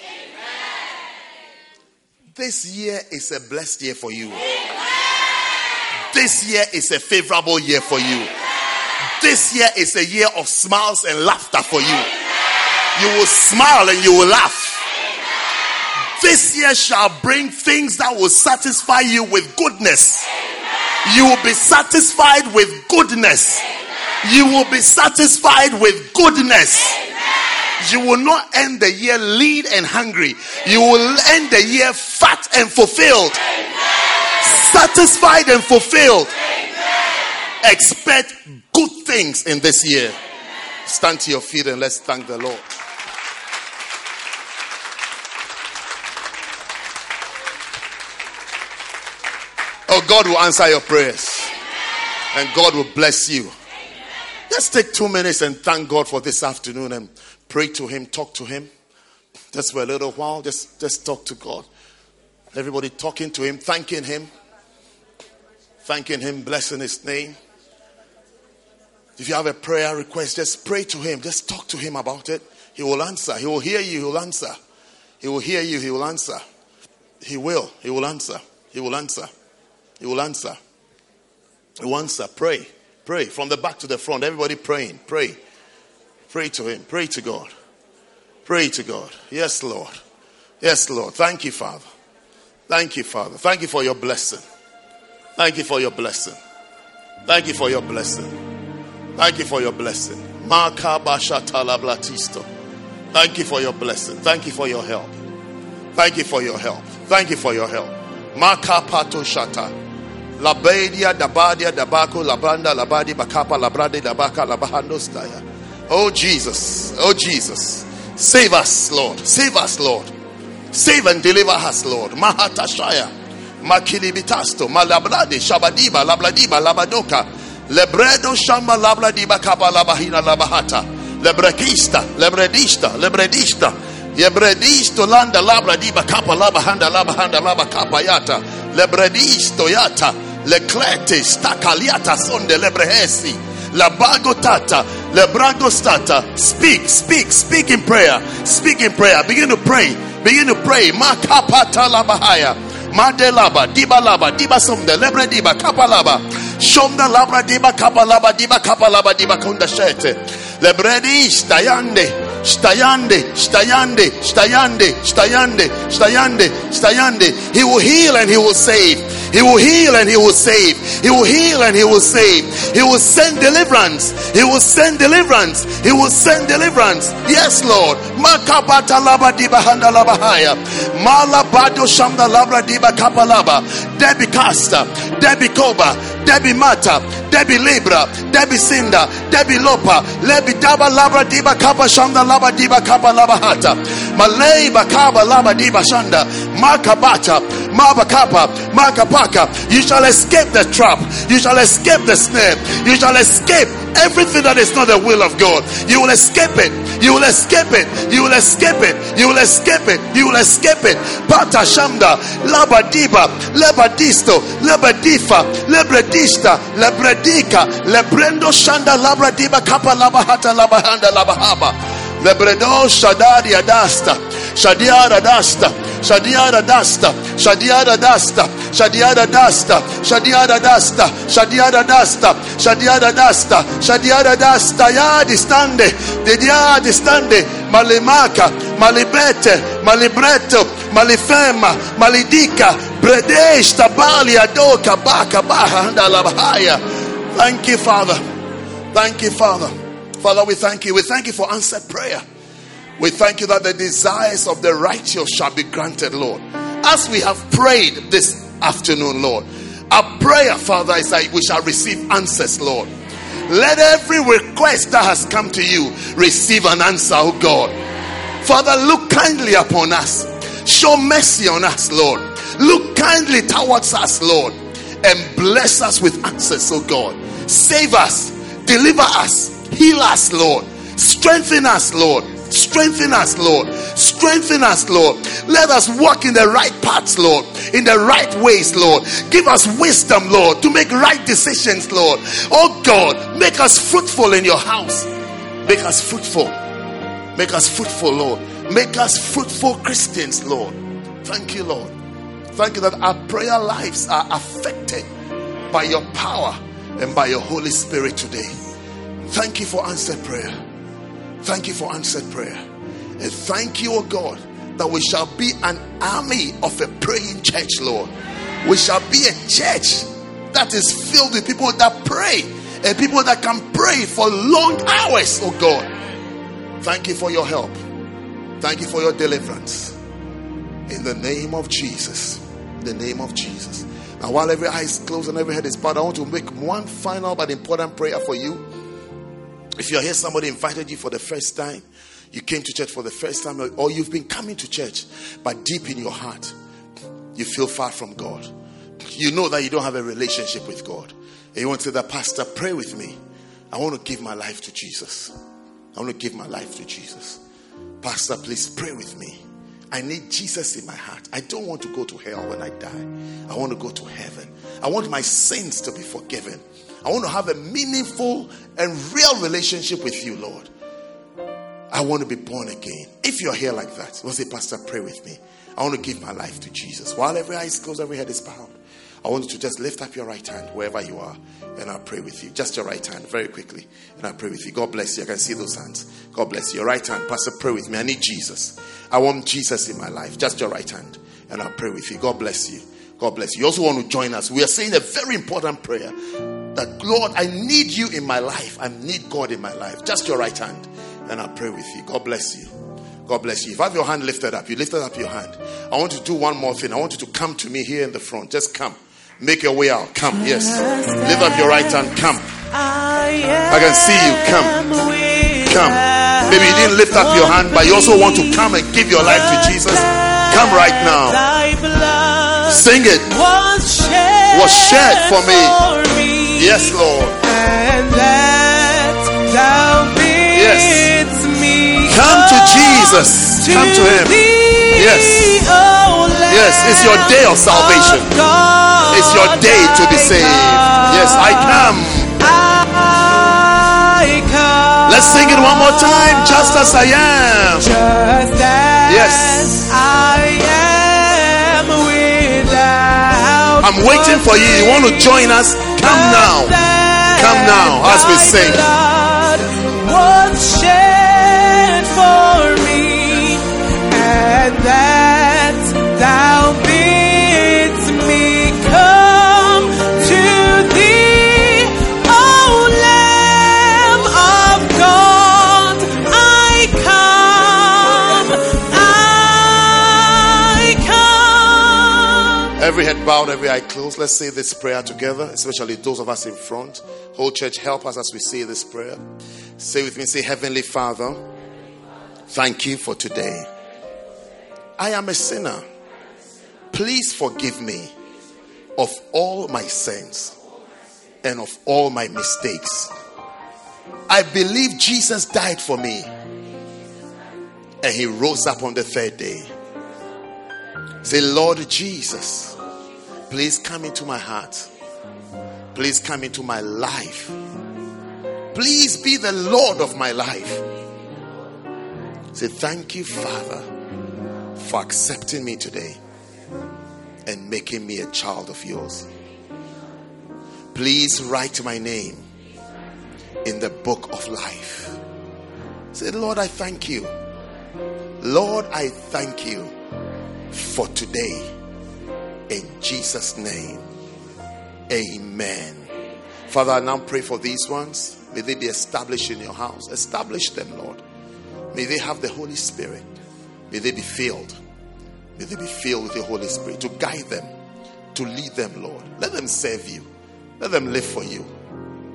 This year is a blessed year for you. This year is a favorable year for you. This year is a year of smiles and laughter for you. You will smile and you will laugh. This year shall bring things that will satisfy you with goodness. You will be satisfied with goodness. You will be satisfied with goodness. You will not end the year lean and hungry. You will end the year fat and fulfilled. Satisfied and fulfilled. Expect good things in this year. Stand to your feet and let's thank the Lord. Oh, God will answer your prayers and God will bless you. Just take two minutes and thank God for this afternoon and pray to Him, talk to Him. Just for a little while, just, just talk to God. Everybody talking to Him, thanking Him, thanking Him, blessing His name. If you have a prayer request, just pray to Him, just talk to Him about it. He will answer, He will hear you, He will answer. He will hear you, He will answer. He will, He will answer, He will answer. He will answer. He will answer. Pray. Pray. From the back to the front. Everybody praying. Pray. Pray to Him. Pray to God. Pray to God. Yes, Lord. Yes, Lord. Thank you, Father. Thank you, Father. Thank you for your blessing. Thank you for your blessing. Thank you for your blessing. Thank you for your blessing. Thank you for your blessing. Thank you for your help. Thank you for your help. Thank you for your help. Makapato shata. Labadia, Dabadia, Dabako, Labanda, Labadi, Bakapa, Labrade, Dabaka, Labahando Staya. Oh Jesus, oh Jesus. Save us, Lord. Save us, Lord. Save and deliver us, Lord. Mahatashaya. Makilibitasto, Malabrade, Shabadiba, Labladiba, Labadoka. Lebredo Shamba Labladiba Kapa Labahina Labahata. Lebrekista, Lebredista, Lebredista. Yebredisto landa labra diba kapa laba handa laba kapa yata. Lebredisto yata. Leclete stakaliata sonde lebrehesi. Labago tata. Lebrago stata. Speak, speak, speak in prayer. Speak in prayer. Begin to pray. Begin to pray. Makapata labahaya. Madelaba, diba laba, diba somde, lebre diba, kapa laba. Shonda labra diba, kapa laba, diba, kapa laba, diba kunda shete. Lebredi, stayande. Stayande, stayande, stayande, stayande, stayande, stayande. He will heal and he will save. He will heal and he will save. He will heal and he will save. He will send deliverance. He will send deliverance. He will send deliverance. Yes, Lord. Makabata laba diba handa laba haya. Malabado shamda labra diba kapalaba. Debbie Casta, Debbie Koba, Debbie Mata, Debbie Libra, Debbie Sinda, Debbie Lopa, Lebi Daba Labra Diba Kapa Shanda Laba Diba Kapa Laba Hata, Malay Bakaba Laba Diba Shanda, Makabata, Mabakapa, Makapaka. You shall escape the trap. You shall escape the snare. You shall escape everything that is not the will of God. You will escape it. You will escape it. You will escape it. You will escape it. You will escape it. Pata Shamda, Labadiba, Lebadisto, Lebadifa, Lebredista, Lebredika, Lebrendo Shanda, Labradiba, Kappa Labahata, Labahanda, Labahaba, Lebredo Shadadi Adasta, Shadiara Dasta, Shadiara Dasta, Shadiara Dasta, Shadiara Dasta, Shadiara Dasta, Shadiara Dasta, Shadiara Dasta, Shadiara Dasta, Yadi Stande, Dedia Stande, Malimaka, Malibete, Malibreto, Malifema, Malidika, Bredesh, Tabali, Adoka, Baka, Baha, Labahaya. Thank you, Father. Thank you, Father. Father, we thank you. We thank you for answered prayer. We thank you that the desires of the righteous shall be granted, Lord. As we have prayed this afternoon, Lord, our prayer, Father, is that we shall receive answers, Lord. Let every request that has come to you receive an answer, oh God. Father, look kindly upon us. Show mercy on us, Lord. Look kindly towards us, Lord, and bless us with answers, oh God. Save us, deliver us, heal us, Lord. Strengthen us, Lord. Strengthen us, Lord. Strengthen us, Lord. Let us walk in the right paths, Lord. In the right ways, Lord. Give us wisdom, Lord, to make right decisions, Lord. Oh God, make us fruitful in your house. Make us fruitful. Make us fruitful, Lord. Make us fruitful Christians, Lord. Thank you, Lord. Thank you that our prayer lives are affected by your power and by your Holy Spirit today. Thank you for answered prayer. Thank you for answered prayer. And thank you, O God, that we shall be an army of a praying church, Lord. We shall be a church that is filled with people that pray and people that can pray for long hours, oh God. Thank you for your help. Thank you for your deliverance. In the name of Jesus. In the name of Jesus. Now, while every eye is closed and every head is bowed, I want to make one final but important prayer for you. If you're here, somebody invited you for the first time, you came to church for the first time, or you've been coming to church, but deep in your heart, you feel far from God. You know that you don't have a relationship with God. And you want to say that, Pastor, pray with me. I want to give my life to Jesus. I want to give my life to Jesus. Pastor, please pray with me. I need Jesus in my heart. I don't want to go to hell when I die. I want to go to heaven. I want my sins to be forgiven. I want to have a meaningful and real relationship with you, Lord. I want to be born again. If you're here like that, you say, Pastor, pray with me. I want to give my life to Jesus. While every eye is closed, every head is bowed. I want you to just lift up your right hand wherever you are, and I'll pray with you. Just your right hand, very quickly, and I'll pray with you. God bless you. I can see those hands. God bless you. Your right hand, Pastor, pray with me. I need Jesus. I want Jesus in my life. Just your right hand, and I'll pray with you. God bless you. God bless you. You also want to join us. We are saying a very important prayer that, Lord, I need you in my life. I need God in my life. Just your right hand, and I'll pray with you. God bless you. God bless you. If you have your hand lifted up, you lifted up your hand. I want you to do one more thing. I want you to come to me here in the front. Just come. Make your way out. Come. Yes. Lift up your right hand. Come. I can see you. Come. Come. Maybe you didn't lift up your hand, but you also want to come and give your life to Jesus. Come right now. Sing it. Was shed for me. Yes, Lord. Yes. Come to Jesus. Come to Him. Yes. Yes. It's your day of salvation. It's your day to be saved. Yes, I come. I come. Let's sing it one more time. Just as I am. Yes. I'm waiting for you. You want to join us? Come now. Come now as we sing. Every head bowed, every eye closed. Let's say this prayer together, especially those of us in front. Whole church, help us as we say this prayer. Say with me, say, Heavenly Father, thank you for today. I am a sinner. Please forgive me of all my sins and of all my mistakes. I believe Jesus died for me and he rose up on the third day. Say, Lord Jesus, please come into my heart. Please come into my life. Please be the Lord of my life. Say, Thank you, Father, for accepting me today and making me a child of yours. Please write my name in the book of life. Say, Lord, I thank you. Lord, I thank you for today. In Jesus' name, amen. Father, I now pray for these ones. May they be established in your house. Establish them, Lord. May they have the Holy Spirit. May they be filled. May they be filled with the Holy Spirit to guide them, to lead them, Lord. Let them serve you. Let them live for you.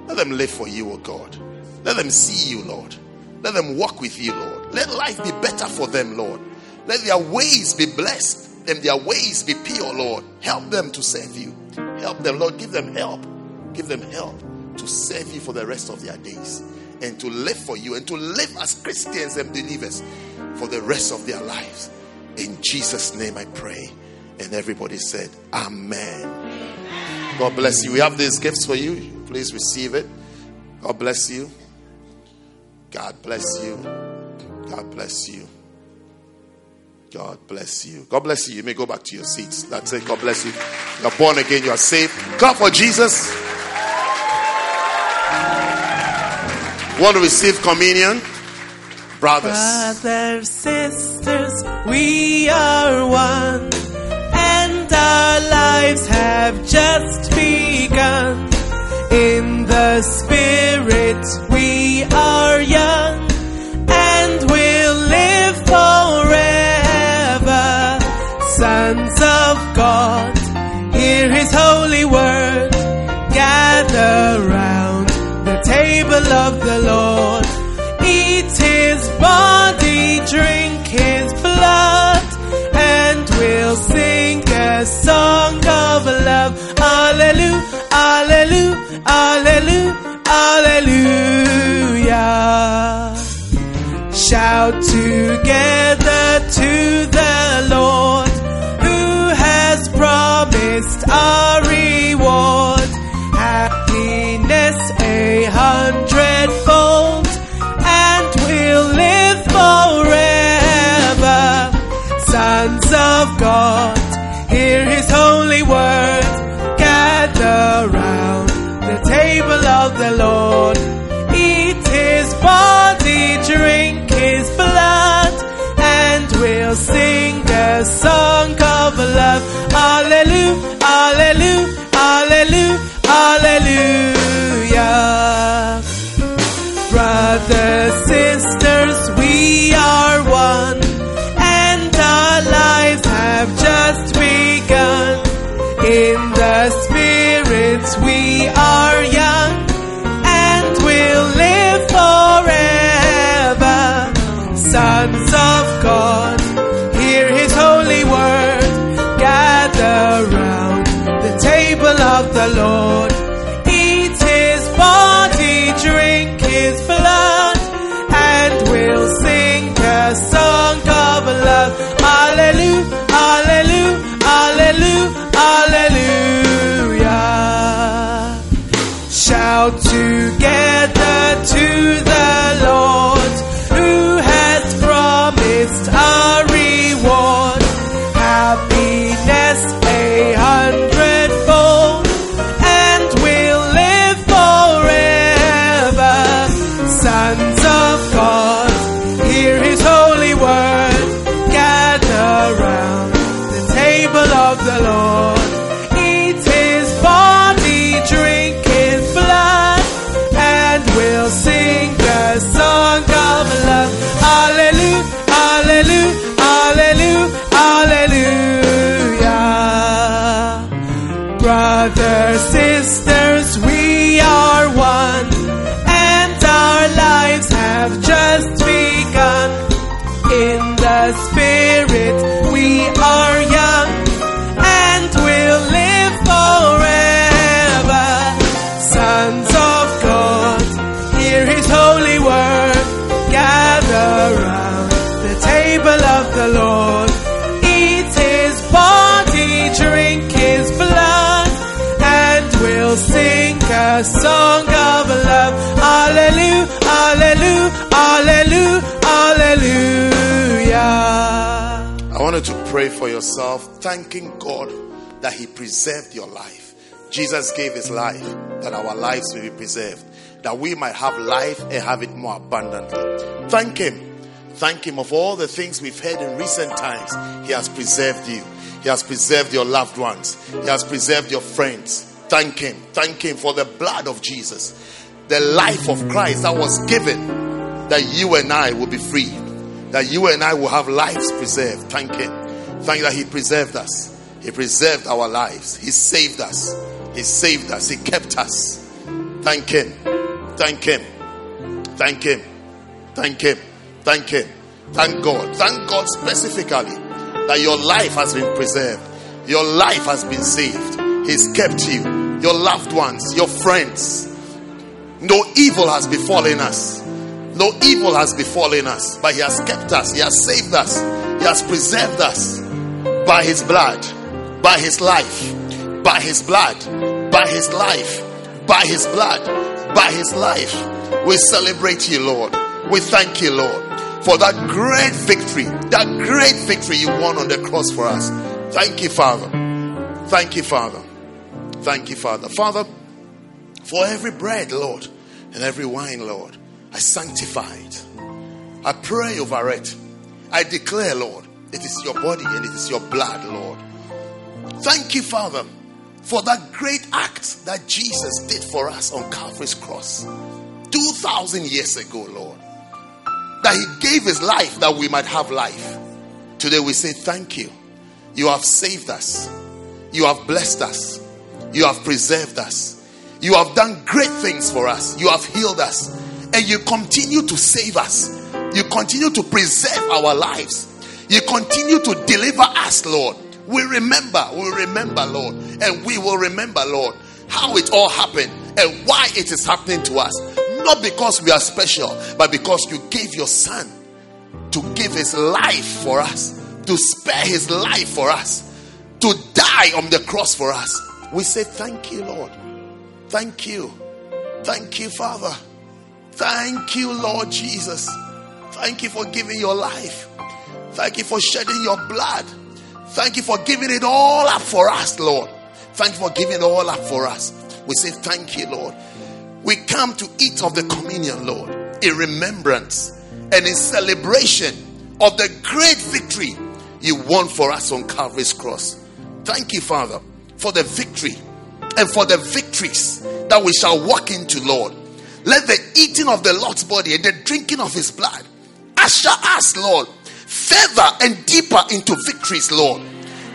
Let them live for you, O God. Let them see you, Lord. Let them walk with you, Lord. Let life be better for them, Lord. Let their ways be blessed and their ways be pure, Lord. Help them to serve you. Help them, Lord. Give them help. Give them help to serve you for the rest of their days and to live for you and to live as Christians and believers for the rest of their lives. In Jesus' name I pray. And everybody said, Amen. God bless you. We have these gifts for you. Please receive it. God bless you. God bless you. God bless you. God bless you. God bless you. You may go back to your seats. That's it. God bless you. You're born again. You are saved. Clap for Jesus. Want to receive communion? Brothers. Brothers, sisters, we are one, and our lives have just begun. In the Spirit, we are young, and we'll live forever. God, hear His holy word, gather round the table of the Lord. Eat his body, drink his blood, and we'll sing a song of love. Alleluia, alleluia, alleluia, alleluia. Shout together to the Lord. Eat his body, drink his blood, and we'll sing the song of love. Alleluia, alleluia, alleluia, alleluia. Brothers, sisters, we are one, and our lives have just begun. In the Spirit, we are of God, hear His holy word, gather round the table of the Lord. Pray for yourself, thanking God that He preserved your life. Jesus gave His life that our lives will be preserved, that we might have life and have it more abundantly. Thank Him. Thank Him of all the things we've heard in recent times. He has preserved you. He has preserved your loved ones. He has preserved your friends. Thank Him. Thank Him for the blood of Jesus, the life of Christ that was given that you and I will be free, that you and I will have lives preserved. Thank Him. Thank you that He preserved us. He preserved our lives. He saved us. He saved us. He kept us. Thank Him. Thank Him. Thank Him. Thank Him. Thank Him. Thank God. Thank God specifically that your life has been preserved. Your life has been saved. He's kept you, your loved ones, your friends. No evil has befallen us. No evil has befallen us, but He has kept us. He has saved us. He has preserved us by His blood, by His life, by His blood, by His life, by His blood, by His life. We celebrate you, Lord. We thank you, Lord, for that great victory, that great victory you won on the cross for us. Thank you, Father. Thank you, Father. Thank you, Father. Father, for every bread, Lord, and every wine, Lord, I sanctify it. I pray over it. I declare, Lord, it is your body and it is your blood, Lord. Thank you, Father, for that great act that Jesus did for us on Calvary's cross 2,000 years ago, Lord. That He gave His life that we might have life. Today we say, Thank you. You have saved us, you have blessed us, you have preserved us, you have done great things for us, you have healed us, and you continue to save us. You continue to preserve our lives. You continue to deliver us, Lord. We remember, we remember, Lord, and we will remember, Lord, how it all happened and why it is happening to us. Not because we are special, but because you gave your son to give his life for us, to spare his life for us, to die on the cross for us. We say, Thank you, Lord. Thank you. Thank you, Father. Thank you, Lord Jesus. Thank you for giving your life. Thank you for shedding your blood. Thank you for giving it all up for us, Lord. Thank you for giving it all up for us. We say thank you, Lord. We come to eat of the communion, Lord, in remembrance and in celebration of the great victory you won for us on Calvary's cross. Thank you, Father, for the victory and for the victories that we shall walk into, Lord. Let the eating of the Lord's body and the drinking of his blood usher us, Lord, further and deeper into victories, Lord.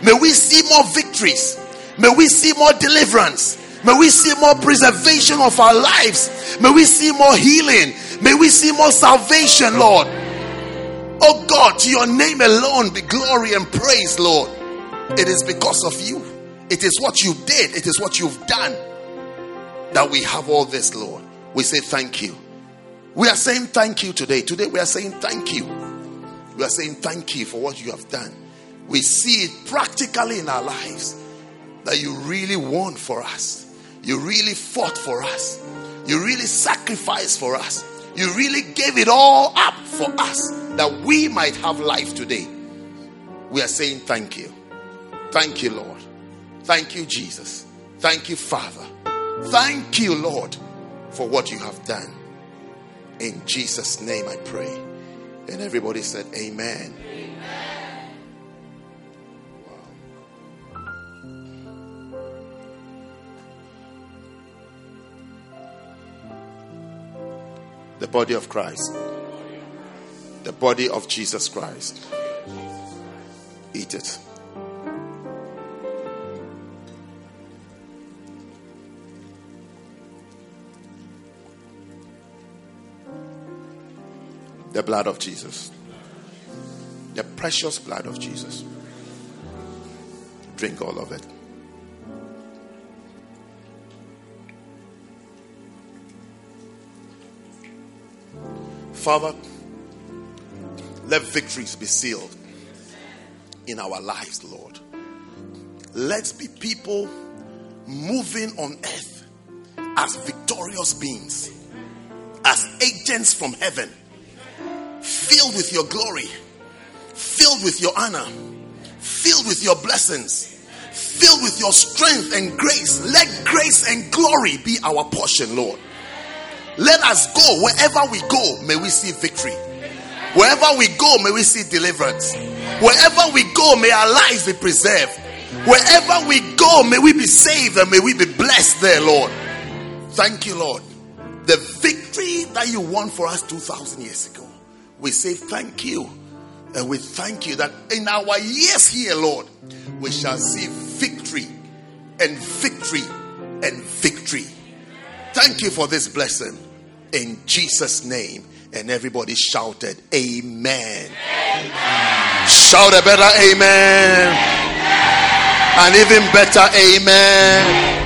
May we see more victories. May we see more deliverance. May we see more preservation of our lives. May we see more healing. May we see more salvation, Lord. Oh God, to your name alone be glory and praise, Lord. It is because of you. It is what you did. It is what you've done that we have all this, Lord. We say thank you. We are saying thank you today. Today we are saying thank you. We are saying thank you for what you have done. We see it practically in our lives that you really won for us. You really fought for us. You really sacrificed for us. You really gave it all up for us that we might have life today. We are saying thank you. Thank you, Lord. Thank you, Jesus. Thank you, Father. Thank you, Lord, for what you have done. In Jesus' name I pray. And everybody said, Amen. Amen. The body of Christ. The body of Jesus Christ. Eat it. The blood of Jesus. The precious blood of Jesus. Drink all of it. Father, let victories be sealed in our lives, Lord. Let's be people moving on earth as victorious beings, as agents from heaven filled with your glory, filled with your honor, filled with your blessings, filled with your strength and grace. Let grace and glory be our portion, Lord. Let us go wherever we go, may we see victory. Wherever we go, may we see deliverance. Wherever we go, may our lives be preserved. Wherever we go, may we be saved and may we be blessed there, Lord. Thank you, Lord. The victory that you won for us 2,000 years ago we say thank you. And we thank you that in our years here, Lord, we shall see victory and victory and victory. Thank you for this blessing. In Jesus' name. And everybody shouted, Amen. amen. Shout a better amen. amen. And even better, amen.